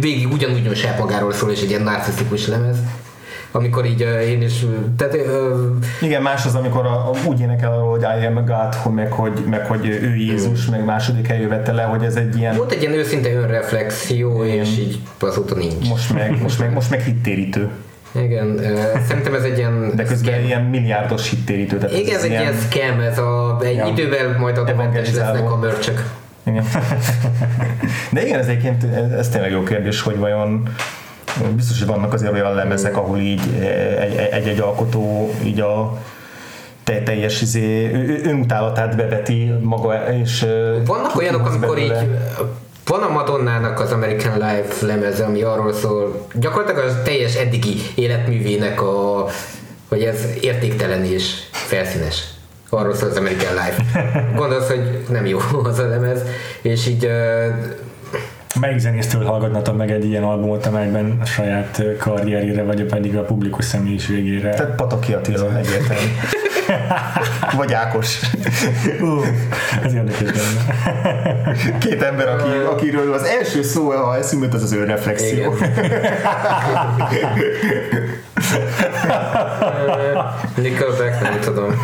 végig ugyanúgy saját magáról szól, és egy ilyen narcisztikus lemez, amikor így én is, tehát, Igen, más az, amikor a, a, úgy énekel arról, hogy I am a God, meg, hogy, meg hogy ő Jézus, meg második helyű vette le, hogy ez egy ilyen... Volt egy ilyen őszinte önreflexió, Igen. és így azóta nincs. Most meg, most meg, most meg hittérítő. Igen, uh, szerintem ez egy ilyen... De közben scam. ilyen milliárdos hittérítő. Tehát Igen, ez, ez egy ilyen scam, ez a, egy ja. idővel majd a lesznek a mörcsök. Igen. <laughs> De igen, ez egyébként, ez, ez tényleg jó kérdés, hogy vajon biztos, hogy vannak azért olyan lemezek, ahol így egy-egy alkotó így a te, teljes izé, önutálatát beveti maga, és Vannak olyanok, amikor belőle. így van a Madonnának az American Life lemeze, ami arról szól, gyakorlatilag az teljes eddigi életművének a, hogy ez értéktelen és felszínes. Arról szól az American Life. <laughs> Gondolsz, hogy nem jó az a lemez, és így Melyik zenésztől hallgatnatok meg egy ilyen albumot, amelyben a saját karrierére, vagy pedig a publikus személyiségére? Tehát Pataki Attila egyértelmű. Vagy Ákos. Uh, ez érdekes benne. Két ember, aki, akiről az első szó, ha eszünkbe az az önreflexió. Nickelback, nem tudom.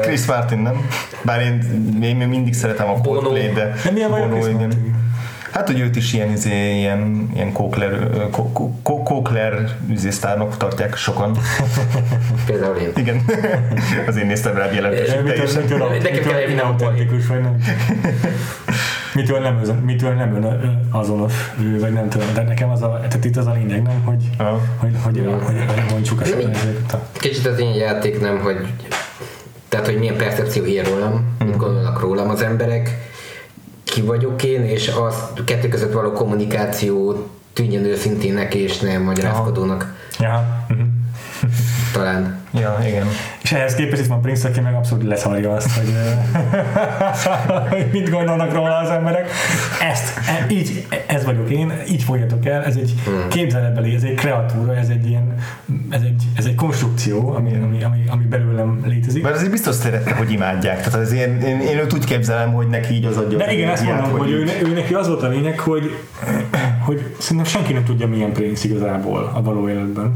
Chris Martin, nem? Bár én, én még mindig szeretem a Coldplay, de de milyen Bono, igen. Hát, hogy őt is ilyen, izé, ilyen, ilyen Kokler, Kokler üzésztárnak tartják sokan. <laughs> Például én. Igen. Az én néztem rá jelentősen teljesen. Nekem kell egy autentikus, vagy nem? mitől nem, mitől nem ön azonos ő, vagy nem tudom, de nekem az a, tehát itt az a lényeg, nem, hogy, hogy, hogy, hogy, hogy, hogy mondjuk a Kicsit az én játék nem, hogy tehát, hogy milyen percepció ér rólam, mit mhm. gondolnak rólam az emberek, ki vagyok én, és az kettő között való kommunikáció tűnjön őszintének és nem magyarázkodónak. Ja. Uh-huh. Talán. Ja, igen. És ehhez képest itt van Prince, aki meg abszolút leszarja azt, hogy, <laughs> hogy mit gondolnak róla az emberek. Ezt, e, így, ez vagyok én, így fogjatok el, ez egy hmm. képzeletbeli, ez egy kreatúra, ez egy ilyen, ez egy, ez egy konstrukció, ami, ami, ami, ami belőlem létezik. Mert azért biztos szerette, hogy imádják. Tehát azért én, én, én őt úgy képzelem, hogy neki így az adja. De igen, ezt mondom, hogy, hogy ő, ő, neki az volt a lényeg, hogy, <clears throat> hogy szerintem senki nem tudja, milyen Prince igazából a való életben.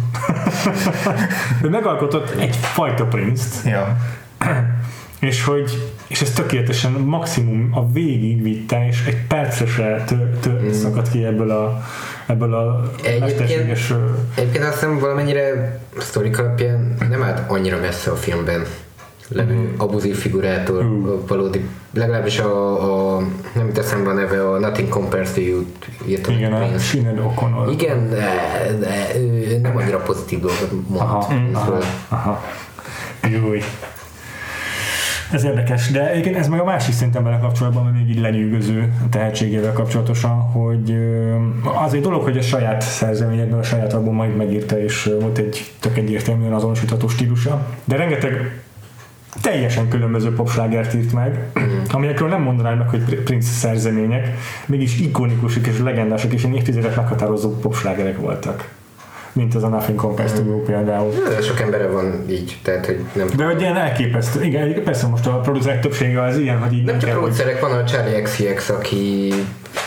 <laughs> ő megalkotott egyfajta Prince-t. Ja. <clears throat> és hogy és ez tökéletesen maximum a végig vitte, és egy percre se tő, tő, mm. szakadt ki ebből a, ebből a mesterséges... Egyébként azt hiszem valamennyire sztorik alapján nem állt annyira messze a filmben levő mm. abuzív figurától mm. valódi, legalábbis a, a nem jut eszembe a neve, a Nothing Compares to You írtam. Igen, a Sinead O'Connor. Igen, de, de ő nem annyira pozitív dolgot mond. Aha, aha, aha. Júj. Ez érdekes, de igen, ez meg a másik szinten vele kapcsolatban, ami még így lenyűgöző tehetségével kapcsolatosan, hogy az egy dolog, hogy a saját szerzeményekben, a saját albumait megírta, és volt egy tök egyértelműen azonosítható stílusa, de rengeteg teljesen különböző popslágert írt meg, amelyekről nem mondanám meg, hogy Prince szerzemények, mégis ikonikusok és legendások és évtizedek meghatározó popslágerek voltak mint az a Nothing Compares to You például. De sok embere van így, tehát hogy nem... De hogy ilyen elképesztő, igen, persze most a producerek többsége az ilyen, hogy így nem, nem csak producerek, van a Charlie XCX, aki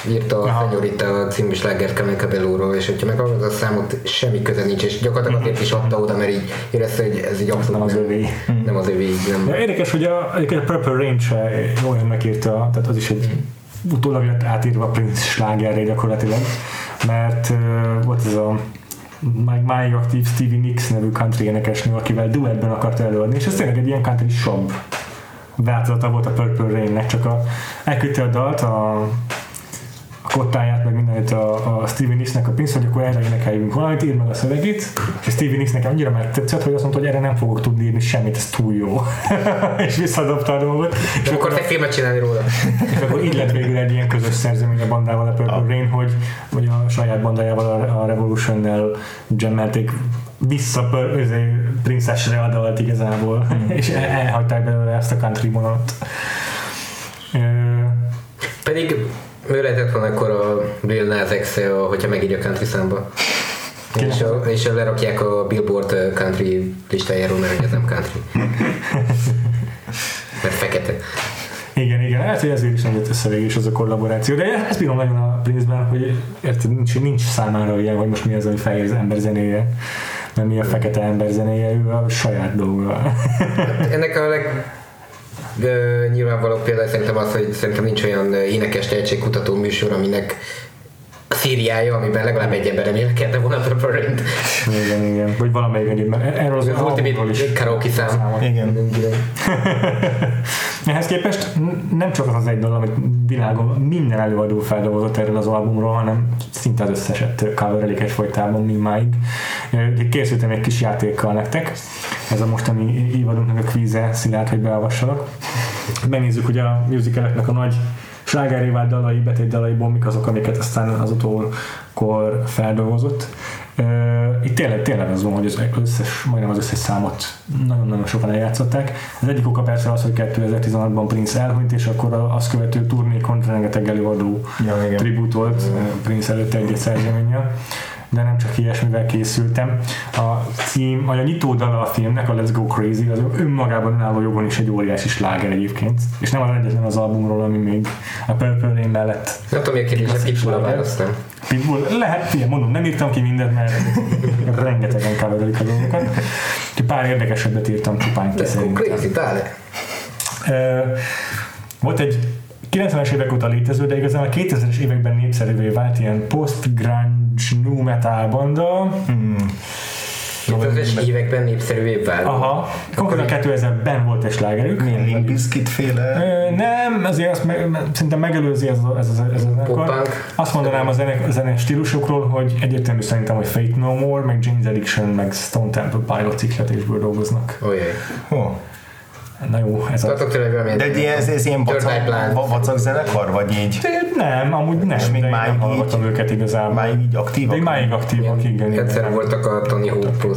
írta a Senyorita című slágert Camille Cabello-ról, és hogyha meghallgatod a számot, semmi köze nincs, és gyakorlatilag azért is adta oda, mert így érezte, hogy ez egy abszolút nem az övé. Nem az övé, nem. De érdekes, hogy a, a Purple Rain se olyan megírta, tehát az is egy mm. utólag lett átírva a Prince slágerre gyakorlatilag, mert uh, volt ez a meg máig aktív Stevie Nicks nevű country énekesnő, akivel duettben akart előadni, és ez tényleg egy ilyen country shop változata volt a Purple Rain-nek, csak a, elküldte a dalt, a kottáját, meg mindenit a, a Steven Nicks-nek a pénzt, hogy akkor erre énekeljünk valamit, ír meg a szövegét, és Steven Nicks-nek annyira megtetszett, hogy azt mondta, hogy erre nem fogok tudni írni semmit, ez túl jó. <laughs> és visszadobta a dolgot. És akkor te filmet csinálni róla. és akkor így lett végül egy ilyen közös szerzemény a bandával, a Purple ah. Rain, hogy, hogy a saját bandájával, a, a Revolution-nel jammelték vissza princessre adalt igazából, mm. <laughs> és el, elhagyták belőle ezt a country vonalat. Pedig ő lehetett volna akkor a Lil Nas X, hogyha megírja country számba. És, a, és lerakják a Billboard country listájáról, mert ez nem country. <laughs> mert fekete. Igen, igen, hát ezért is nem jött össze végül is az a kollaboráció, de ezt bírom nagyon a Prince-ben, hogy érted, nincs, nincs számára ilyen, hogy most mi az, ami fehér ember zenéje, mert mi a fekete ember zenéje, ő a saját dolga. Hát ennek a leg de nyilvánvaló például szerintem az, hogy szerintem nincs olyan énekes tehetségkutató műsor, aminek szériája, amiben legalább egy ember remélkedne volna Purple Rain. Igen, igen. Vagy valamelyik egyéb, mert erről az, az Ultimate is karaoke szám. Igen. <laughs> Ehhez képest nem csak az az egy dolog, amit világon minden előadó feldolgozott erről az albumról, hanem szinte az összeset coverelik egyfolytában mindmáig. Készültem egy kis játékkal nektek. Ez a mostani évadunknak a kvíze, Szilárd, hogy beavassalak. Megnézzük ugye a musicaleknek a nagy slágeré vált dalai, betét dalaiból mik azok, amiket aztán az utókor feldolgozott. Itt tényleg, tényleg az van, hogy az összes, majdnem az összes számot nagyon-nagyon sokan eljátszották. Az egyik oka persze az, hogy 2016-ban Prince elhunyt, és akkor az követő turnékon rengeteg előadó ja, tribut volt Prince előtt egy-egy szerzeménnyel de nem csak ilyesmivel készültem. A cím, vagy a nyitó dala a filmnek, a Let's Go Crazy, az önmagában álló jogon is egy óriási sláger egyébként, és nem az egyetlen az albumról, ami még a Purple Rain mellett. Nem tudom, miért kérdés, Pitbull a választám. Pitbull, lehet, figyelj, mondom, nem írtam ki mindent, mert <laughs> rengetegen coverelik a dolgokat. Pár érdekesebbet írtam csupán ki Go Crazy. Volt egy 90-es évek óta létező, de igazán a 2000-es években népszerűvé vált ilyen post-grunge nu metal banda. Hmm. 2000-es években népszerűvé vált. Aha, konkrétan 2000-ben volt egy slágerük. Milyen Limbiskit féle? Nem, azért azt me, szerintem megelőzi ez, ez, ez, ez a Azt mondanám a zene, a zene stílusokról, hogy egyértelmű szerintem, hogy Fate No More, meg James Addiction, meg Stone Temple Pilot cikletésből dolgoznak. Ojjaj. Oh. Na jó, ez a... De egy ilyen, ez, ez ilyen vacak, vacak zenekar, vagy így? Nem, amúgy nem, és még máig nem hallgatom így, őket igazából. Máig így aktívak? De máig aktívak, igen. igen. Egyszer voltak a Tony Hawk Pro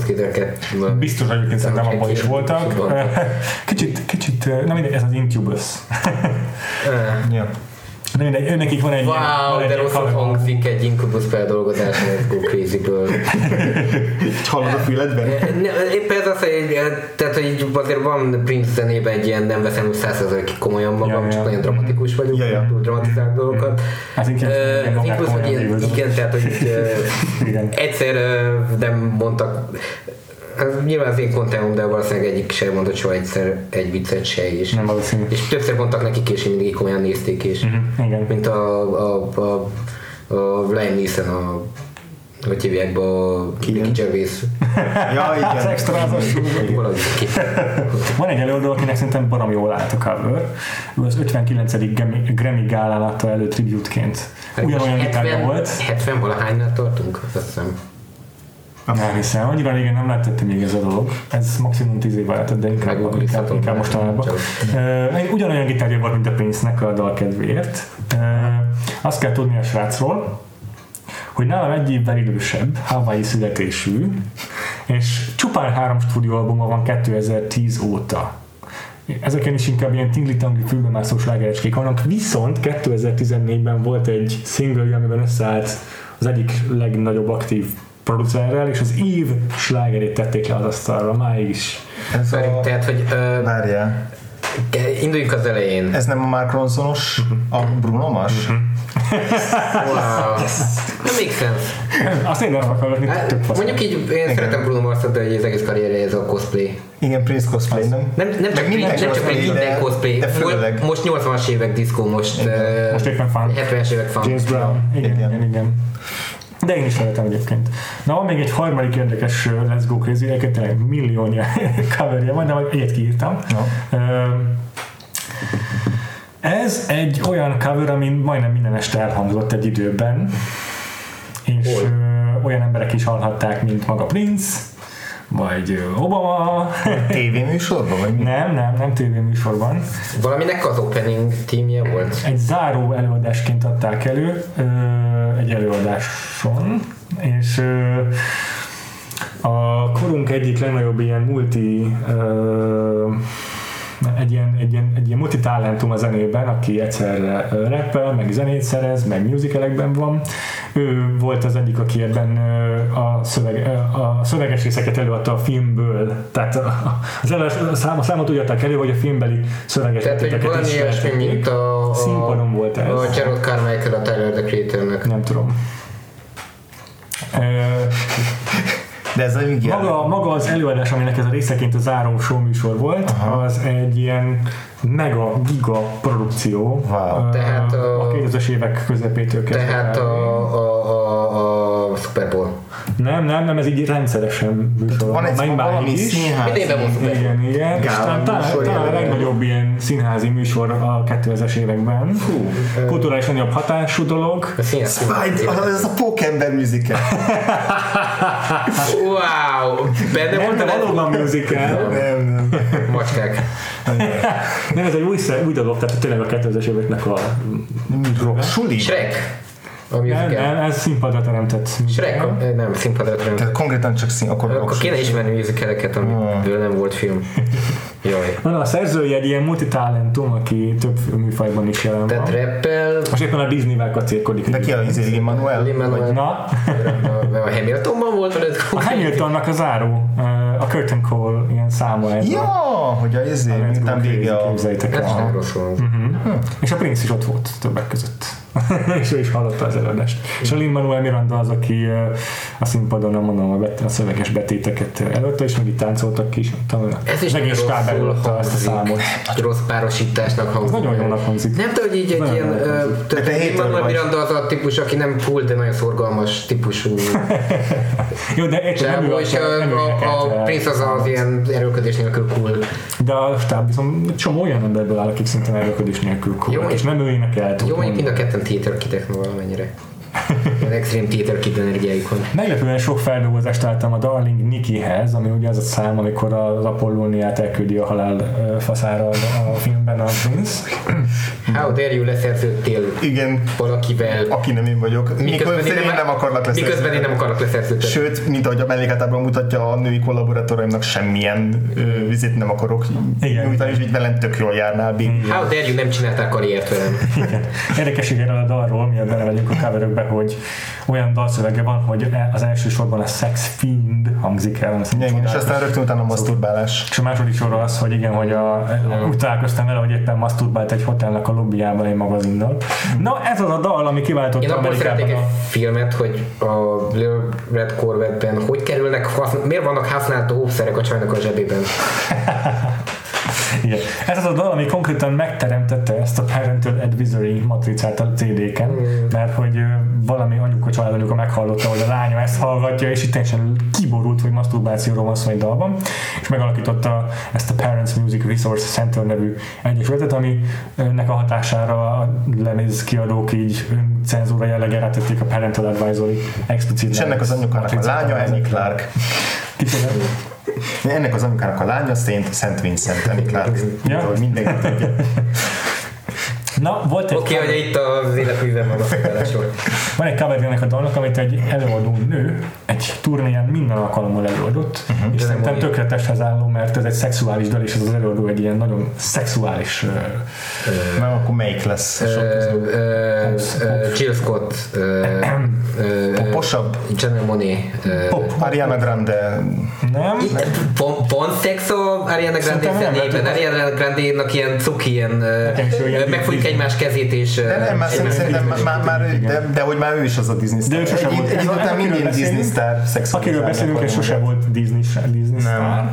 Biztos, hogy egyébként szerintem abban is voltak. <laughs> Kicsit, kicsit, na mindegy, ez az Incubus. <laughs> ja. De mindegy, nekik van egy wow, van egy de rosszul hangzik egy Incubus feldolgozás Let's Go Crazy-ből. <laughs> Hallod a füledben? Éppen ez az, hogy, tehát, hogy azért van Prince zenében egy ilyen, nem veszem 100% komolyan magam, ja, csak ja. nagyon dramatikus vagyok, ja, ja. túl dramatizált dolgokat. Az inkább uh, Incubus, hogy igen, tehát, hogy egyszer nem mondtak ez nyilván az én kontenom, de valószínűleg egyik sem mondott soha egyszer egy viccet se is. Nem valószínű. És többször mondtak nekik, és mindig komolyan nézték is. Uh-huh, igen. Mint a, a, a, a Liam Neeson, a hogy hívják be a Ricky Gervais. <laughs> ja, igen. Az extrázas. Van egy előadó, akinek szerintem barom jól állt a cover. Ő az 59. Grammy, Grammy gálán adta elő tribute-ként. Ugyanolyan gitárja volt. 70 valahánynál tartunk, azt hiszem. Nem hiszem, annyira régen nem lehetett még ez a dolog. Ez maximum 10 év alatt, de inkább, inkább, inkább mostanában. Uh, ugyanolyan gitárja volt, mint a Prince-nek a dal kedvéért. Uh, azt kell tudni a srácról, hogy nálam egy évvel idősebb, Hawaii születésű, és csupán három stúdióalbuma van 2010 óta. Ezeken is inkább ilyen tingli-tangli fülbemászós lágerecskék vannak, viszont 2014-ben volt egy single, amiben összeállt az egyik legnagyobb aktív producerrel, és az év slágerét tették le az asztalra, máig is. Ez a... Tehát, hogy... Uh, Várjál. Induljunk az elején. Ez nem a Mark Ronsonos, a Bruno Mars? Uh-huh. wow. Nem make sense. Azt én nem akarok, hát, Mondjuk így, én Igen. szeretem Bruno mars de az egész karrierje ez a cosplay. Igen, Prince cosplay, nem? Nem, nem csak, minden, nem csak egy minden cosplay. De főleg. Most 80-as évek diszkó, most, uh, most éppen fan. 70-es évek fan. James Brown. Igen, igen. igen. igen. De én is szeretem egyébként. Na, van még egy harmadik érdekes Let's Go Crazy, egyébként tényleg milliónyi <laughs> coverje van, de majd egyet kiírtam. No. Ez egy olyan cover, ami majdnem minden este elhangzott egy időben, és Hol? olyan emberek is hallhatták, mint maga Prince, vagy Obama. Tévéműsorban? Vagy mi? Nem, nem, nem tévéműsorban. Valaminek az opening tímje volt? Egy záró előadásként adták elő, egy előadáson, és a korunk egyik legnagyobb ilyen multi egy ilyen, egy ilyen, egy ilyen multitalentum a zenében, aki egyszerre rappel, meg zenét szerez, meg musicalekben van. Ő volt az egyik, aki ebben a, szöveg, a szöveges részeket előadta a filmből. Tehát az előadás, a, szám, a számot úgy adták elő, hogy a filmbeli szöveges Tehát, hogy valami ilyesmi, mint a, a színpadon volt ez. A Gerald Carmichael a Tyler the Creator-nek. Nem tudom. De ez maga, maga az előadás, aminek ez a részeként a záró show műsor volt, Aha. az egy ilyen mega, giga produkció. Wow. Tehát a, a 2000-es évek közepétől kezdve. Tehát a, a, a, a Super Bowl. Nem, nem, nem, ez így rendszeresen műsor. Van egy valami színház. Igen, igen. És talán, talán a legnagyobb ilyen színházi műsor a 2000-es években. Fú. Kulturálisan jobb hatású dolog. Ez a Pókember musical. <laughs> wow! Benne nem, de valóban musical. Nem, nem. Macskák. nem, ez egy új, új dolog, tehát tényleg a 2000-es éveknek a... Suli? Shrek. A nem, nem, ez színpadra teremtett. Shrek, nem, színpadra teremtett. Tehát konkrétan csak szín, akkor... Akkor kéne ismerni musicaleket, amiből nem volt film. <laughs> Jaj. Na, a szerzője egy ilyen multitalentum, aki több műfajban is jelen van. Tehát rappel... Most éppen a Disney-vel kacérkodik. De ki a izé, Lin-Manuel? Lin-Manuel. Na? A Hamiltonban volt? Vagy a Hamiltonnak a záró, a Curtain Call ilyen száma ez. Ja, hogy a izé, miután vége a... Képzeljétek el. És a Prince is ott volt többek között. <laughs> és ő is hallotta az előadást. És a Lin-Manuel Miranda az, aki a színpadon, nem mondom, a, a szöveges betéteket előtte, és meg itt táncoltak ki, és Ez is egész stáb előtte ezt a számot. Rossz párosításnak hangzik. Ez nagyon jónak hangzik. Nem tudom, hogy így egy ilyen, tehát Lin-Manuel Miranda az a típus, aki nem cool, de nagyon szorgalmas típusú. <laughs> Jó, de értem, nem és a, a Prince az az ilyen erőködés nélkül cool. De a stáb viszont csomó olyan emberből áll, akik szintén erőködés nélkül cool, és nem ő énekelt. Jó, mondjuk mind a ketten Theater Kidek valamennyire. Az extrém Theater Kid energiáikon. Meglepően sok feldolgozást találtam a Darling Nikihez, ami ugye az a szám, amikor az Apollóniát elküldi a halál faszára a filmben a Prince. How dare you leszerződtél Igen. valakivel. Aki nem én vagyok. Miközben én nem, nem akarnak leszerződni. Miközben én nem akarok leszerződni. Sőt, mint ahogy a mellékátában mutatja a női kollaboratóraimnak semmilyen vizit nem akarok Igen. nyújtani, és így velem tök jól járnál. How dare you nem csináltál karriert velem. Érdekes erről a dalról, miért belevegyünk a coverökbe, hogy olyan dalszövege van, hogy az első sorban a sex fiend hangzik el. Igen, és aztán rögtön utána a masturbálás. És a második sor az, hogy igen, hogy a, úgy találkoztam vele, hogy éppen masturbált egy hotelnek a lobbyjában egy magazinnal. Na ez az a dal, ami kiváltott Én abban szeretnék egy filmet, hogy a Red Corvette-ben hogy kerülnek, haszn- miért vannak használható hószerek a csajnak a zsebében? <laughs> Igen. Ez az a dal, ami konkrétan megteremtette ezt a Parental Advisory matricát a CD-ken, mm. mert hogy valami anyuka, családanyuka meghallotta, hogy a lánya ezt hallgatja, és itt teljesen kiborult, hogy masturbációról van szó egy dalban, és megalakította ezt a Parents Music Resource Center nevű egyesületet, ami ennek a hatására a lemez kiadók így cenzúra jelleggel rátették a Parental Advisory explicit. És ennek az anyukának a lánya Annie Clark. Kicsoda? Ennek az anyukának a lánya Szent, Szent Vincent, Clark. Ja. Mindenki tudja. Na, volt egy... Oké, okay, hogy itt az életművem van a felállásról. Van egy cover ennek a dalnak, amit egy előadó nő egy turnéján minden alkalommal előadott, uh-huh. és szerintem tökéleteshez álló, mert ez egy szexuális dal, és ez az előadó egy ilyen nagyon szexuális... Uh, Nem, akkor melyik lesz? Jill Scott. <clears throat> Poposabb? Janelle Monáe. Pop. Ariana Grande. Nem? Pont szexo Ariana Grande zenében. Ariana Grande-nak ilyen cuki, ilyen megfújik egymás kezét és... De nem, már szerintem már, már de, de, hogy már ő is az a Disney star. De ő sosem volt. Egy után minden Disney star Akiről beszélünk, és sose volt Disney, Disney star.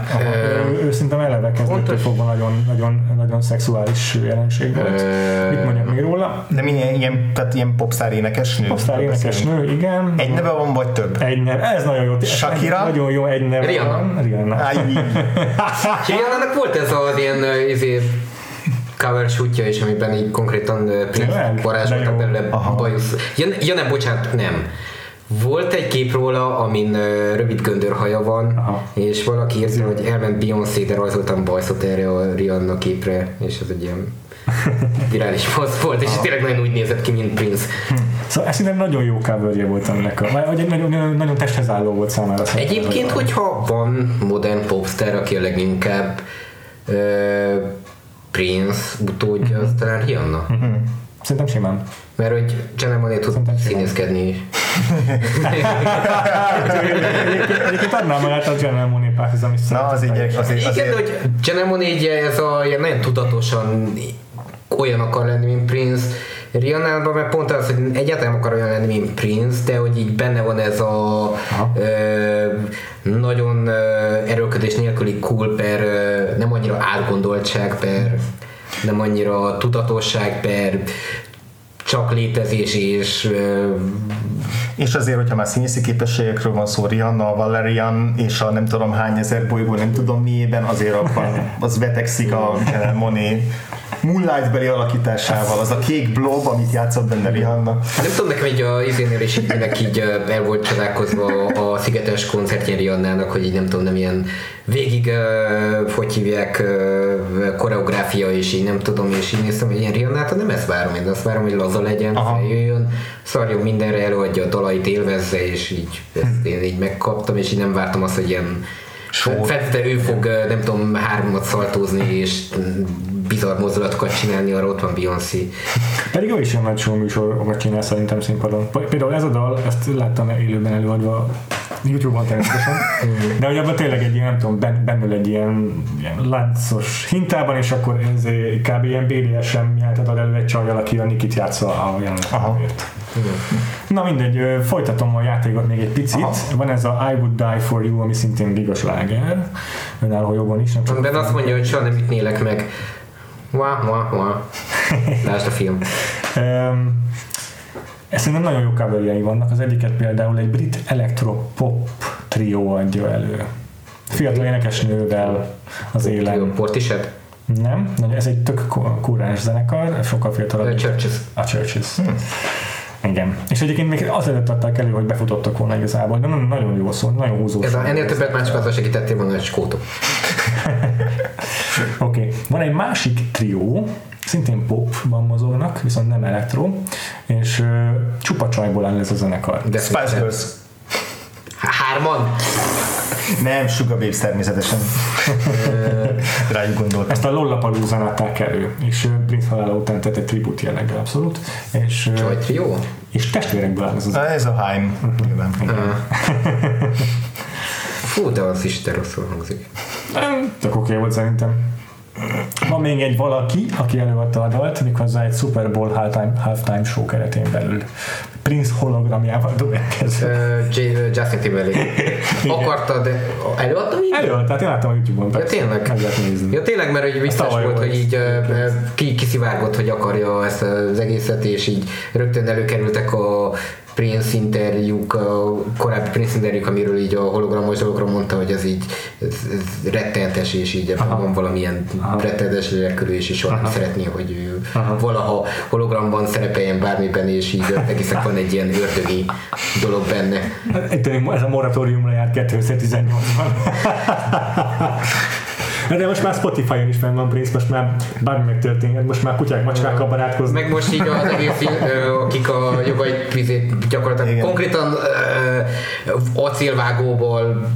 Ő szerintem eleve kezdettől fogva nagyon, nagyon, nagyon szexuális jelenség volt. Mit mondjak még róla? De milyen ilyen, tehát ilyen popstar énekesnő? Popstar énekesnő, igen. Egy neve van, vagy több? Egy neve, ez nagyon jó. Shakira? Nagyon jó, egy neve Rihanna. Rihanna. <laughs> Rihanna-nak volt ez az ilyen izé, cover shootja is, amiben így konkrétan Prince varázsolta belőle bajusz. Ja, ja nem, bocsánat, nem. Volt egy kép róla, amin uh, rövid göndörhaja van, Aha. és valaki írta, hogy elment Beyoncé, de rajzoltam bajszot erre a Rihanna képre, és ez egy ilyen <laughs> virális fasz volt, és tényleg nagyon úgy nézett ki, mint Prince. Hm. Szóval ez szerintem nagyon jó coverje volt ennek, a, vagy nagyon, nagyon, testhez álló volt számára. Egyébként, hogyha van modern popstar, aki a leginkább uh, Prince utódja, az talán Rihanna. Uh-huh. Szerintem simán. Mert hogy Monet tud színészkedni is. Egyébként adnám magát a Jenna Monet párhoz, ami Na, az így, azért, azért. Igen, hogy Monet ez a ilyen nagyon tudatosan olyan akar lenni, mint Prince. Rihanna-ban meg pont az, hogy egyáltalán akar olyan lenni, mint Prince, de hogy így benne van ez a nagyon ö, erőködés nélküli cool per nem annyira átgondoltság per nem annyira tudatosság per csak létezés és és azért, hogyha már színészi képességekről van szó, Rihanna, Valerian és a nem tudom hány ezer bolygó, nem tudom miében, azért abban <laughs> az vetekszik a Monet Moonlight-beli alakításával, az a kék blob, amit játszott benne Rihanna. Nem tudom, nekem egy a izénél is így, így el volt csodálkozva a Szigetes koncertjén Rihannának, hogy így nem tudom, nem ilyen végig, uh, hogy hívják, uh, koreográfia, és így nem tudom, és így néztem, hogy ilyen Riannát, nem ezt várom, én azt várom, hogy laza legyen, Aha. feljöjjön, szarjon mindenre, előadja a dalait, élvezze, és így ezt én így megkaptam, és így nem vártam azt, hogy ilyen Feltétlenül ő fog, nem tudom, háromat szaltózni, és bizarr mozdulatokat csinálni, arra ott van Beyoncé. Pedig ő is ilyen nagy show műsorokat csinál szerintem színpadon. Például ez a dal, ezt láttam élőben előadva YouTube-on természetesen, de hogy abban tényleg egy ilyen, nem tudom, bennül egy ilyen, ilyen láncos hintában, és akkor ez kb. ilyen BDSM játszott elő egy csajjal, aki a Nikit játsza a jelenetért. Na mindegy, folytatom a játékot még egy picit. Aha. Van ez a I Would Die For You, ami szintén gigas láger. Önálló jobban is. Nem csak azt mondja, hogy soha nem ütnélek meg. Wah, wah, wah. <laughs> Lásd a film. um, ez szerintem nagyon jó coverjei vannak. Az egyiket például egy brit electropop trió adja elő. Fiatal énekesnővel az élen. Portishead? Nem, ez egy tök kúrás zenekar, sokkal fiatalabb. A Churches. A Churches. Hmm. Igen. És egyébként még azért adták elő, hogy befutottak volna igazából, de nagyon, nagyon jó szó, nagyon húzó. Ez a, ennél többet már csak azzal segítettél volna, hogy skótok. <laughs> Oké. Okay. Van egy másik trió, szintén popban mozognak, viszont nem elektro, és uh, csupa csajból áll ez a zenekar. The Spice Girls. Hárman? Nem, Sugar Babes természetesen. Rájuk gondoltam. Ezt a Lollapalooza adták elő, és Prince halála után tett egy tribut jelleggel abszolút. És, Csaj trió? És testvérekből áll ez az. Ez a Haim. <laughs> Fú, de az is te rosszul hangzik. Tök oké volt szerintem. Van még egy valaki, aki előadta a dalt, méghozzá egy Super Bowl halftime, halftime show keretén belül. Prince hologramjával dobbják uh, Justin Timberlake. Akarta, de előadta még? Előadta, tehát én láttam a Youtube-on. Ja, tényleg? Nézni. Ja, tényleg, mert hogy biztos volt, volt, hogy így ki, kiszivárgott, hogy akarja ezt az egészet, és így rögtön előkerültek a Prince interjúk, a korábbi Prince interjúk, amiről így a hologramos dologra mondta, hogy ez így ez, ez rettenetes, és így Aha. van valamilyen Aha. rettenetes lélekülés, és soha nem szeretné, hogy ő Aha. valaha hologramban szerepeljen bármiben, és így <laughs> egészen van egy ilyen ördögi dolog benne. Ez a moratóriumra járt 2018-ban. <laughs> De most már Spotify-on is fenn van Prince, most már bármi megtörténhet, most már kutyák, macskákkal barátkoznak. Meg most így az egész, akik a jogait vizét gyakorlatilag Igen. konkrétan acélvágóból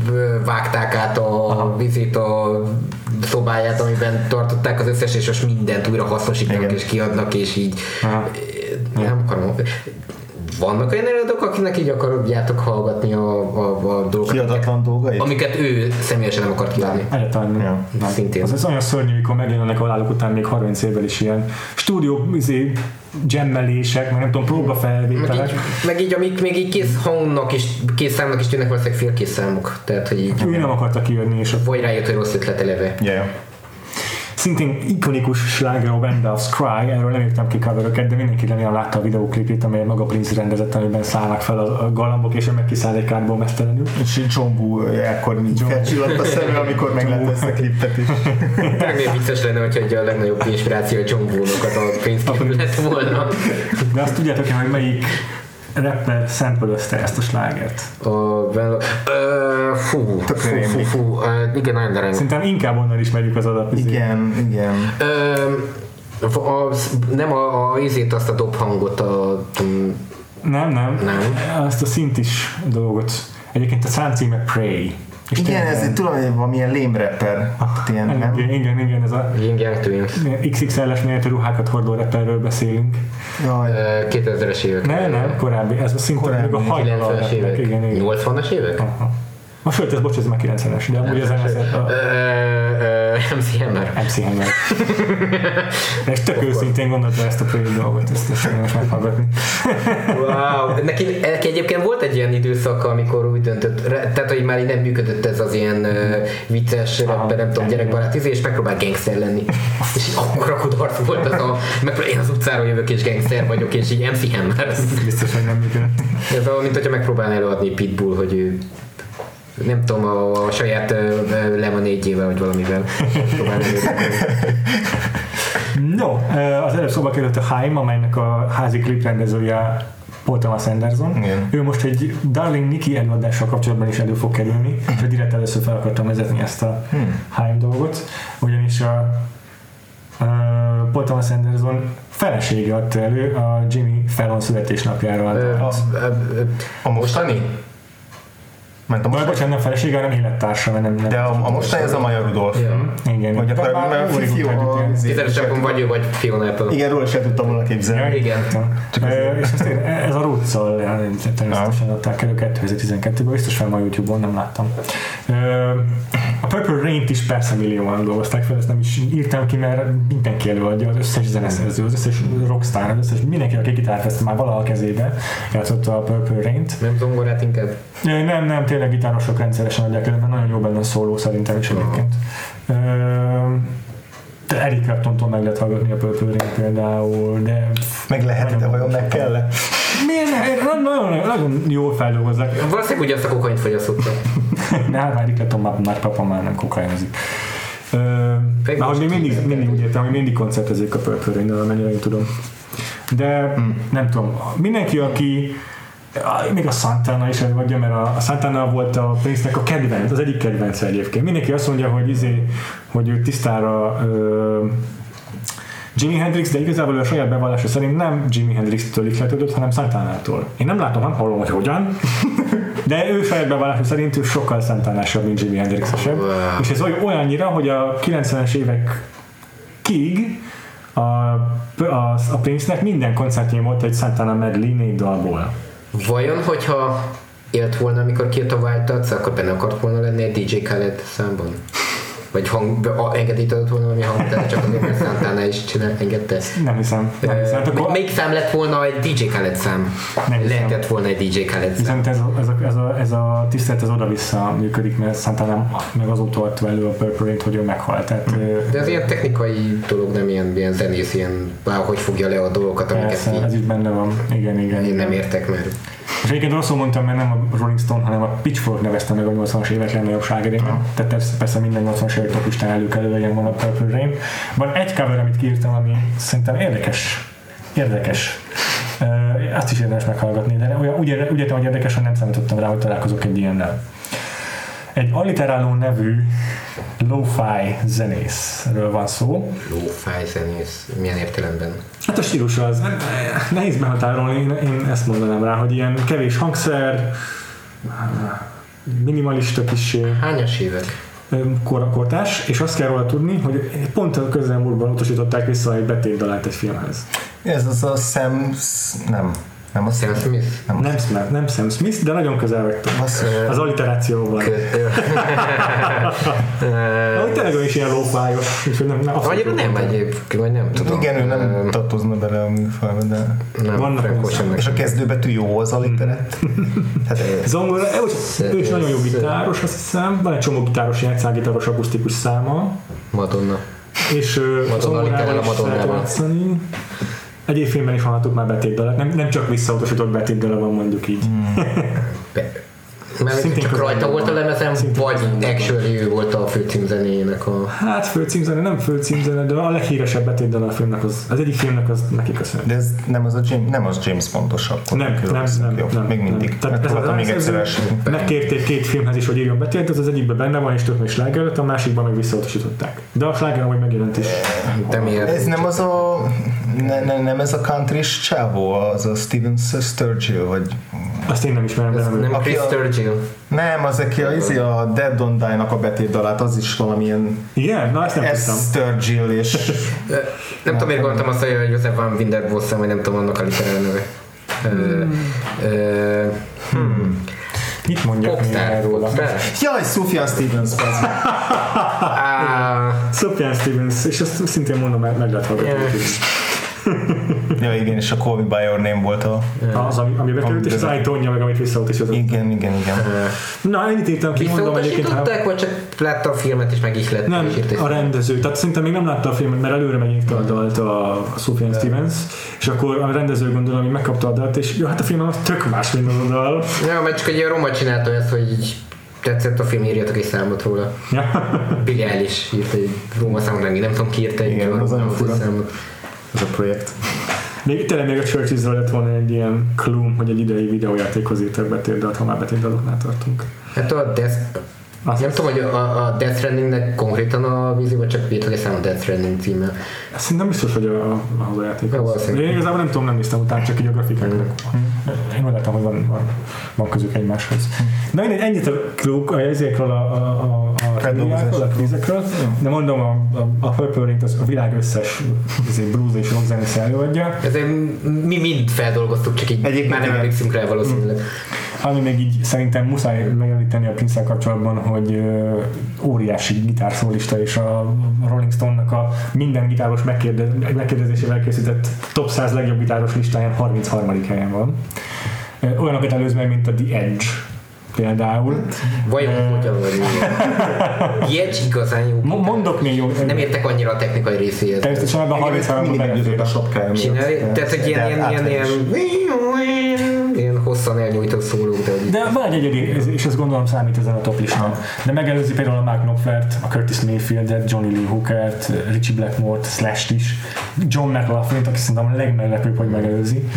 vágták át a vizét a szobáját, amiben tartották az összes, és most mindent újra hasznosítanak és kiadnak, és így Aha. nem akarom vannak olyan előadók, akinek így akarjátok hallgatni a, a, a dolgokat? Kiadatlan dolgait? Amiket ő személyesen nem akart kiadni. Egyáltalán ja. nem. Szintén. Az, az olyan szörnyű, mikor megjelennek a vállaluk után még 30 évvel is ilyen stúdió izé, gemmelések, meg nem tudom, próbafelvételek. Meg így, meg így amik még így kész hangnak is, kész számnak is tűnnek valószínűleg félkész számok. Tehát, hogy így... Ő nem akarta kiadni. És vagy rájött, hogy rossz ötlet eleve. Yeah. Szintén ikonikus sláger a Wendell's Cry, erről nem írtam ki coveröket, de mindenki remélem látta a videóklipét, amelyet maga Prince rendezett, amiben szállnak fel a, galambok, és meg kiszáll egy kárból mesztelenül. És John Woo ekkor felcsillant a szemű, amikor meglátta ezt a klipet is. <laughs> Tényleg vicces lenne, hogyha a legnagyobb inspiráció a John Woo-nak a Prince lett volna. De azt tudjátok hogy melyik rapper szempelözte ezt a slágert? A, uh, fú, fú, fú, fú, uh, igen, nagyon dereng. Szerintem inkább onnan ismerjük az adat. Igen, igen. Uh, az, nem a, a izét, azt a dobhangot a... Nem, nem. Nem. Azt a szint is dolgot. Egyébként a szám címe Prey. És igen, ez egy tudom, valamilyen lame rapper. Ah, ilyen, nem? Igen, igen, ez a Ying Twins. XXL-es méretű ruhákat hordó rapperről beszélünk. Jaj. 2000-es évek. Nem, nem, korábbi. Ez a szinte korábbi. a hajnal 90-es évek. Igen, igen. 80-as évek? Aha. A sőt, ez bocs, ez már 90-es, de amúgy ez a... MC Hammer. MC Hammer. És tök őszintén gondolta ezt a projekt dolgot, ezt most meghallgatni. wow. Neki, neki egyébként volt egy ilyen időszak, amikor úgy döntött, tehát hogy már így nem működött ez az ilyen vicces, rapper, nem tudom, gyerekbarát izé, és megpróbál gangster lenni. És akkor kudarc volt az a, megpróbál, én az utcáról jövök és gangster vagyok, és így MC Hammer. Biztos, hogy nem működött. Ez olyan, mint hogyha megpróbálná előadni Pitbull, hogy ő nem tudom, a, a saját lemonédjével, vagy valamivel No, az előbb szóba került a Haim, amelynek a házi klip rendezője Paul Thomas Anderson. Igen. Ő most egy Darling Nikki előadással kapcsolatban is elő fog kerülni, és direkt először fel akartam vezetni ezt a hmm. Haim dolgot, ugyanis a uh, Paul Thomas Anderson felesége adta elő a Jimmy Fallon születésnapjára. a, a, a, a mostani? Mert a most bocsánat, nem felesége, hanem élettársa, nem, nem De a, a mostani ez a Maja Rudolf. Ja. Igen. Vagy akkor már Kizáróságban vagy ő, vagy Fiona. Igen, róla sem tudtam volna képzelni. Igen. És ezt ez a Roots-szal természetesen adták elő 2012-ben, biztos fel a YouTube-on, nem láttam. A Purple Rain-t is persze millióan dolgozták fel, ezt nem is írtam ki, mert mindenki előadja, az összes zeneszerző, az összes rockstar, az összes mindenki, aki gitárt vesz már valaha a kezébe, játszotta a Purple Rain-t. Nem zongorát inkább? Nem, nem, tényleg gitárosok rendszeresen adják elő, mert nagyon jó benne a szóló szerintem is egyébként. De Eric Clapton-tól meg lehet hallgatni a Purple például, de... Meg lehet, de vajon meg kell -e? Miért? Nagyon, nagyon, nagyon jól feldolgozzák. Valószínűleg ugye azt a kokaint fogyasztotta. <laughs> ne, hát már Eric Clapton már, már papa már nem kokainozik. Már hogy még mindig, mindig úgy értem, hogy mindig koncertezik a Purple Rain, amennyire én tudom. De hmm. nem tudom, mindenki, aki még a Santana is vagy, mert a, Santana volt a Prince-nek a kedvenc, az egyik kedvence egyébként. Mindenki azt mondja, hogy, izé, hogy ő tisztára ö, Jimi Hendrix, de igazából a saját bevallása szerint nem Jimi Hendrix-től ihletődött, hanem Santana-tól. Én nem látom, nem hallom, hogy hogyan, de ő saját bevallása szerint ő sokkal Santanásabb, mint Jimi hendrix -esebb. Wow. És ez olyannyira, hogy a 90-es évek kig a, a, a Prince-nek minden koncertjén volt egy Santana medley négy dalból. Vajon, hogyha élt volna, amikor két a Wild akkor benne akart volna lenni egy DJ Khaled számban? Vagy hang, a, engedélyt adott volna valami hangot, de csak mert Santana is csinál, engedte? Nem hiszem. Nem hiszem. Uh, akkor... Még szám lett volna egy DJ Khaled szám? Nem Lehetett volna egy DJ Khaled szám. Viszont ez a, ez a, ez a, ez a tisztelet az oda-vissza működik, mert Santana meg azóta adta elő a Purple hogy ő meghalt. Tehát, de ez ilyen technikai dolog, nem ilyen, ilyen zenész, ilyen, hogy fogja le a dolgokat, amiket Persze, ez is benne van. Igen, igen. Én nem értek, mert egyébként rosszul mondtam, mert nem a Rolling Stone, hanem a Pitchfork nevezte meg a 80-as évek legnagyobb slágerében. Uh-huh. Tehát persze, persze minden 80-as évek topistán elő kell legyen van a Purple Rain. Van egy cover, amit kiírtam, ami szerintem érdekes. Érdekes. Azt is érdemes meghallgatni, de úgy, úgy, úgy értem, hogy érdekes, hogy nem számítottam rá, hogy találkozok egy ilyennel. Egy alliteráló nevű lo-fi zenészről van szó. Lo-fi zenész? Milyen értelemben? Hát a stílus az, nehéz behatárolni, én, én ezt mondanám rá, hogy ilyen kevés hangszer, minimalista kis... Hányas évek? Kor, kortás, és azt kell róla tudni, hogy pont a közelmúltban utasították vissza egy betétdalált egy filmhez. Ez az a Sam... nem. Nem a Sam Smith? Nem, nem, Smith, nem Sam Smith, de nagyon közel vagytok. Az, az alliterációval. <laughs> Ahogy tényleg is ilyen lófájos. Nem, nem, vagy nem egyébként, vagy nem tudom. Igen, ő nem tartozna bele a műfajba, de... Nem, Vannak És a kezdőbetű jó az alliterát. <laughs> Zongora, ő is nagyon jó gitáros, azt hiszem. Van egy csomó gitáros, játszágitáros, akusztikus száma. Madonna. És Madonna, is lehet játszani. Egyéb filmben is hallhattuk már betétdalat, nem, nem csak visszautasított betétdala van mondjuk így. Hmm. <laughs> Mert szintén csak rajta volt a lemezen, vagy actually ő volt a főcímzenéjének a... Hát főcímzene, nem főcímzene, de a leghíresebb betétdel a filmnek az, az egyik filmnek az neki köszönhet. De ez nem az, a James, nem az James pontosabb. Nem, nem, nem, Jó, nem, még mindig. Nem. Tehát ez az még egyszer Megkérték két filmhez is, hogy írjon betétet, az egyikben benne van és tök még sláger a másikban meg visszautasították. De a sláger majd megjelent is. De miért? Ez nem az a ne, ne, nem ez a country csávó, az a Steven Sturgill, vagy... Azt én nem ismerem, de nem. Nem Chris Sturgill. Nem, az aki a, az a Dead Don't Die-nak a betétdalát, az is valamilyen... Igen? Na, ezt nem tudtam. Sturgill és... <laughs> nem tudom, miért gondoltam azt, hogy Joseph Van Winterbossen, vagy nem tudom annak a literál neve. Hmm. hmm. Mit mondjak még róla? Jaj, Sufjan Stevens, az. <laughs> Sufjan Stevens, és ezt szintén mondom, mert meg lehet hallgatni. <laughs> ja, igen, és a Call Me By Your Name volt a... Az, ami, ami bekerült, és az iTunes-ja meg, amit az. Igen, igen, igen. <laughs> Na, ennyit írtam ki, mondom egyébként. Visszautasították, vagy csak látta a filmet, és meg is lett? Nem, a rendező. Tehát szerintem még nem látta a filmet, mert előre megírta a dalt a Sufjan Stevens, és akkor a rendező gondolom, hogy megkapta a dalt, és jó, hát a film az tök más, mint az a dal. Ja, mert csak egy ilyen roma csinálta ezt, hogy így tetszett a film, írjatok egy számot róla. Ja. Billy Eilish írt egy Róma számot, nem tudom ki írta egy Igen, az fura. Számot ez a projekt. Még tényleg még a Churches-ről lett volna egy ilyen klum, hogy egy idei videójátékhoz írtak betétdalt, ha már betétdaloknál tartunk. Hát a Death azt nem tudom, hogy a, a Death Strandingnek konkrétan a vízi, vagy csak írtak egy számot Death Stranding címmel. Szerintem biztos, hogy a, a, a játék. Az. Én igazából nem tudom, nem néztem utána, csak így a grafikáknak. Mm. Én úgy láttam, hogy van, van, van közük egymáshoz. Mm. Na mindegy, ennyit a klub, a ezekről a, a, a, a, a krízekről, de mondom, a, a, a Purple Rain az a világ összes blues és rock zenész előadja. Ezért mi mind feldolgoztuk, csak így Egyébként már nem emlékszünk rá valószínűleg. Ami még így szerintem muszáj megemlíteni a prince kapcsolatban, hogy óriási gitárszólista és a Rolling Stone-nak a minden gitáros megkérdezésével készített top 100 legjobb gitáros listáján 33. helyen van. Olyanokat előz meg, mint a The Edge például. Vajon uh, hogyan vagy Edge igazán jó. Mondok még jó. Nem értek annyira a technikai részéhez. Természetesen ebben a 33 ban a sapkája. Tehát, hogy ilyen, ilyen, ilyen, ilyen ilyen hosszan elnyújtott szóló. De, de van egy egyedi, és ezt gondolom számít ezen a top listán. De megelőzi például a Mark Knopflert, a Curtis Mayfieldet, Johnny Lee Hookert, Richie Blackmore-t, Slash-t is, John McLaughlin-t, aki szerintem a legmeglepőbb, hogy megelőzi,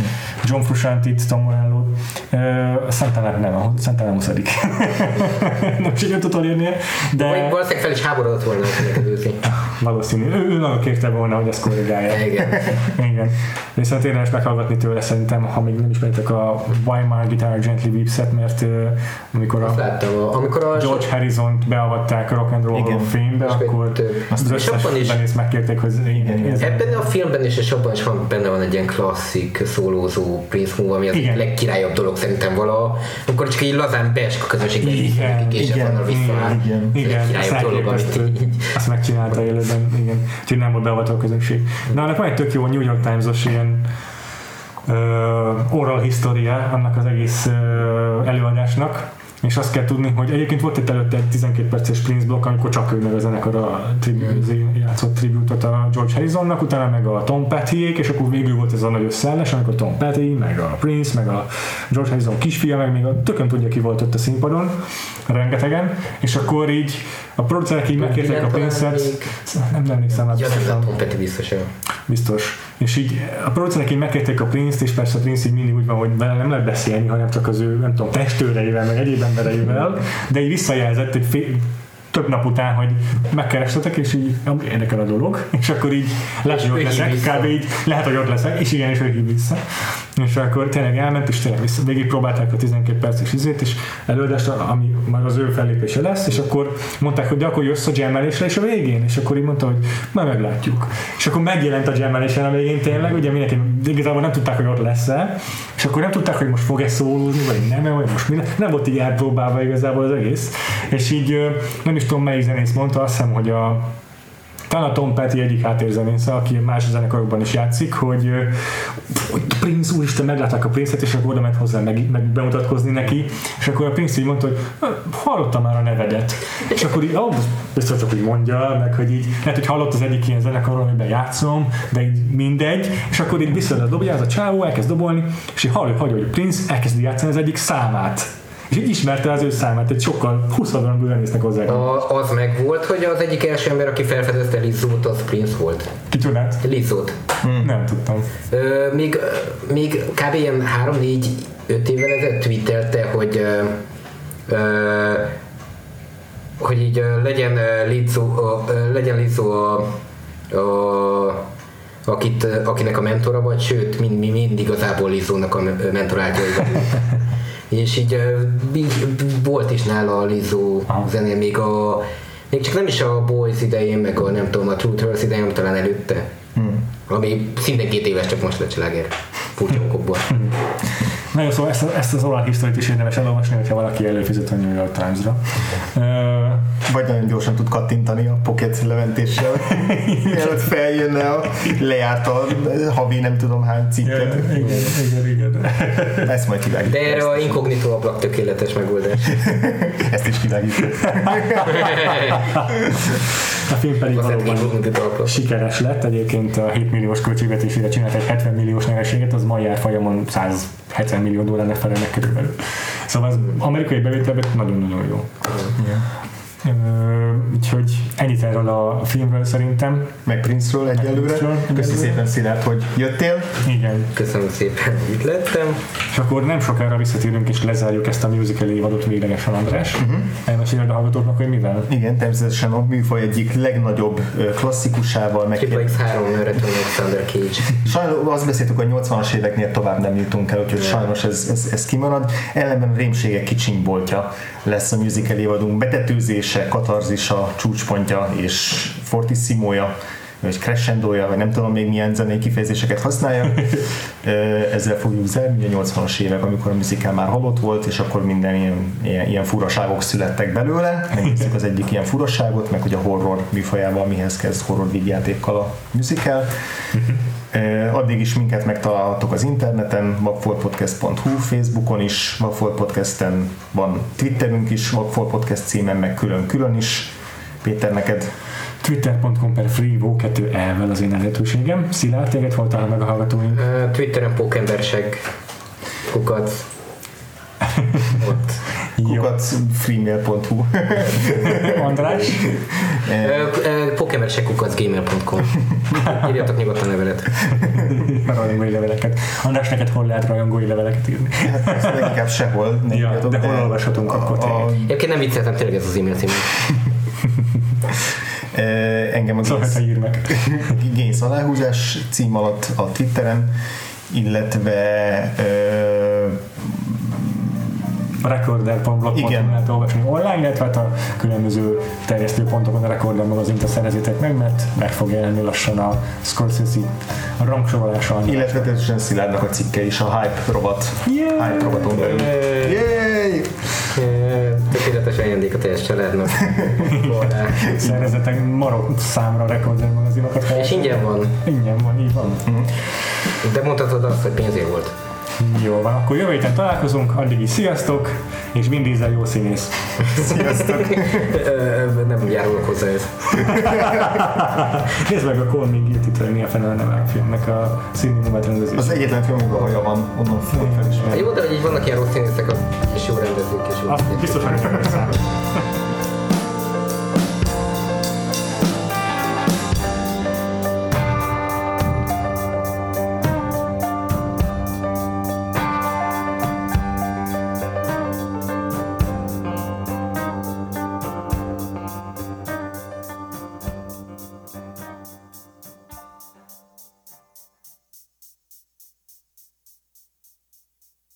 John Frusciante-t, Tom Morello, uh, Santana nem, a Santana 20 <laughs> nem sikerült utolérnie, de... Vagy valószínűleg fel is háborodott volna, hogy megelőzi. Valószínű. Ő, ő nagyon kérte volna, hogy ezt korrigálja. Igen. Igen. Viszont érdemes meghallgatni tőle szerintem, ha még nem ismeritek a Why My Guitar Gently Weeps-et, mert uh, amikor, a, láttam, amikor a George Harrison-t beavatták a Rock and Roll igen. Fame-be, akkor azt az összes is, megkérték, hogy igen, igen. Ebben a filmben is, és abban is van, benne van egy ilyen klasszik szólózó Prince move, ami az igen. legkirályabb dolog szerintem vala, amikor csak így lazán beesik a közönség, igen, és igen, vissza. Igen, igen, igen, dolog, amit így... Azt megcsinálta élőben, igen. Úgyhogy nem volt beavató a közönség. Na, annak van egy tök jó New York Times-os ilyen oral história annak az egész előadásnak, és azt kell tudni, hogy egyébként volt itt előtte egy 12 perces Prince blokk, amikor csak ő a zenekar a tribu- játszott tributot a George Harrisonnak, utána meg a Tom Pettyék, és akkor végül volt ez a nagy összeállás, amikor Tom Petty, meg a Prince, meg a George Harrison kisfia, meg még a tökön tudja ki volt ott a színpadon, rengetegen, és akkor így a producerek így megkérték a Prince-et, nem emlékszem, hát ja, nem, Tom Petty biztos Biztos. És így a producerek így megkérték a Prince-t, és persze a Prince így mindig úgy van, hogy vele nem lehet beszélni, hanem csak az ő, nem tudom, testőreivel, meg egyéb embereivel, de így visszajelzett egy fél, több nap után, hogy megkerestetek, és így érdekel a dolog, és akkor így lehet, hogy ott leszek, kb. így lehet, hogy ott leszek, és igen, és ő hív vissza. És akkor tényleg elment, és tényleg vissza, végig próbálták a 12 perces izét, és előadást, ami már az ő fellépése lesz, és akkor mondták, hogy akkor jössz a jammelésre és a végén, és akkor így mondta, hogy majd meglátjuk. És akkor megjelent a jammelésen a végén tényleg, ugye mindenki igazából nem tudták, hogy ott lesz-e, és akkor nem tudták, hogy most fog-e szólózni, vagy nem, vagy most mi Nem volt így elpróbálva igazából az egész. És így nem is tudom, melyik zenész mondta, azt hiszem, hogy a talán a Tom Petty egyik háttérzenész, aki más zenekarokban is játszik, hogy, hogy Prince úristen meglátták a Prince-et, és akkor oda ment hozzá meg, meg bemutatkozni neki, és akkor a Prince így mondta, hogy hallottam már a nevedet. És akkor így, oh, biztos csak úgy mondja, meg hogy így, lehet, hogy hallott az egyik ilyen zenekarról, amiben játszom, de így mindegy, és akkor így vissza a dobja, az a csávó elkezd dobolni, és így hallja, hogy Prince elkezdi játszani az egyik számát és ismerte az ő számát, egy sokkal 20 darab zenésznek hozzá. A, az meg volt, hogy az egyik első ember, aki felfedezte Lizzót, az Prince volt. Ki tudnád? Hmm. Nem tudtam. Ö, még, még kb. ilyen 3-4 5 évvel ezelőtt twittelte, hogy ö, ö, hogy így ö, legyen Lizzo, ö, legyen Lizzo a, a akit, akinek a mentora vagy, sőt, mind, mind, mind igazából Lizzónak a mentorátja. <laughs> és így, volt is nála a Lizzo zené, még a még csak nem is a Boys idején, meg a nem tudom, a Truth Hurts idején, talán előtte. Hmm. Ami szintén két éves, csak most lett csilágér. <laughs> Furcsa okokból. <laughs> Na jó, szóval ezt, ezt az olaj historit is érdemes elolvasni, hogyha valaki előfizet a New York Times-ra. Vagy nagyon gyorsan tud kattintani a pocket leventéssel, <laughs> mielőtt feljönne a lejárt a havi nem tudom hány cikket. Igen, igen, igen. Ezt majd kivágjuk. De erre a inkognitó ablak tökéletes megoldás. <laughs> Ezt is kivágjuk. A film pedig valóban sikeres lett, egyébként a 7 milliós költségvetésére csinált egy 70 milliós nyereséget, az mai árfolyamon 170 millió dollárnak felelnek körülbelül. Szóval az amerikai bevételben nagyon-nagyon jó. Igen. Úgyhogy ennyit erről a filmről szerintem. Meg Prince-ről egyelőre. Köszönöm szépen Szilárd, hogy jöttél. Igen. Köszönöm szépen, hogy itt lettem. És akkor nem sokára visszatérünk és lezárjuk ezt a musical évadot véglegesen, András. Uh-huh. Elmeséled a hallgatóknak, hogy mivel? Igen, természetesen a műfaj egyik legnagyobb klasszikusával. Meg Triple X3 Return Alexander Cage. Sajnos azt beszéltük, hogy 80-as éveknél tovább nem jutunk el, úgyhogy yeah. sajnos ez, ez, ez kimarad. Ellenben a rémségek kicsinyboltja lesz a musical évadunk. Betetőzése, katarzisa, csúcspontja és fortissimója vagy crescendoja, vagy nem tudom még milyen zenei kifejezéseket használja. <laughs> Ezzel fogjuk zárni, a 80-as évek, amikor a musical már halott volt, és akkor minden ilyen, ilyen, ilyen furaságok születtek belőle. Megnézzük az egyik ilyen furaságot, meg hogy a horror műfajával mihez kezd horror vígjátékkal a musical. <laughs> Addig is minket megtalálhatok az interneten, vagfolpodcast.hu, Facebookon is, Vagfolt Podcasten van Twitterünk is, Vagfolt Podcast címen, meg külön-külön is. Péter, neked twitter.com per freevo 2 elvel az én elérhetőségem. Szilárd, téged hol talál meg a hallgatóink? Uh, Twitteren pókemberseg kukac <laughs> ott kukac freemail.hu <laughs> András? Pokémon kukac gmail.com <laughs> Írjatok nyugodtan levelet. rajongói leveleket. András, neked hol lehet rajongói leveleket írni? Hát leginkább sehol. Ja, de, hol olvashatunk akkor a, Egyébként nem vicceltem, tényleg ez az e-mail cím. Engem a Génsz, ír meg. <laughs> Génsz aláhúzás cím alatt a Twitteren, illetve recorder.blog.com lehet olvasni online, illetve hát a különböző terjesztőpontokon a Recorder magazint szerezitek meg, mert meg fog jelenni lassan a Scorsese a rangsorolása. Illetve természetesen Szilárdnak a cikke is a Hype robot. Yeah. Hype roboton belül. Yay! Tökéletes ajándék a teljes családnak. <laughs> Szerezetek marok számra Recorder magazinokat. És ingyen van. Ingyen van, így van. De mondhatod azt, hogy pénzért volt. Jó van, akkor jövő héten találkozunk, addig is sziasztok, és Vin Diesel jó színész. <laughs> Sziasztok! <laughs> nem járulok hozzá ez. <laughs> Nézd meg a Call Me Guilty-től, mi a fene neve a filmnek a színművet rendezés. Az egyetlen film, ahol haja van, onnan fog felismerni. Jó, de hogy így vannak ilyen rossz színészek, és jó rendezők, és jó. Azt biztosan nem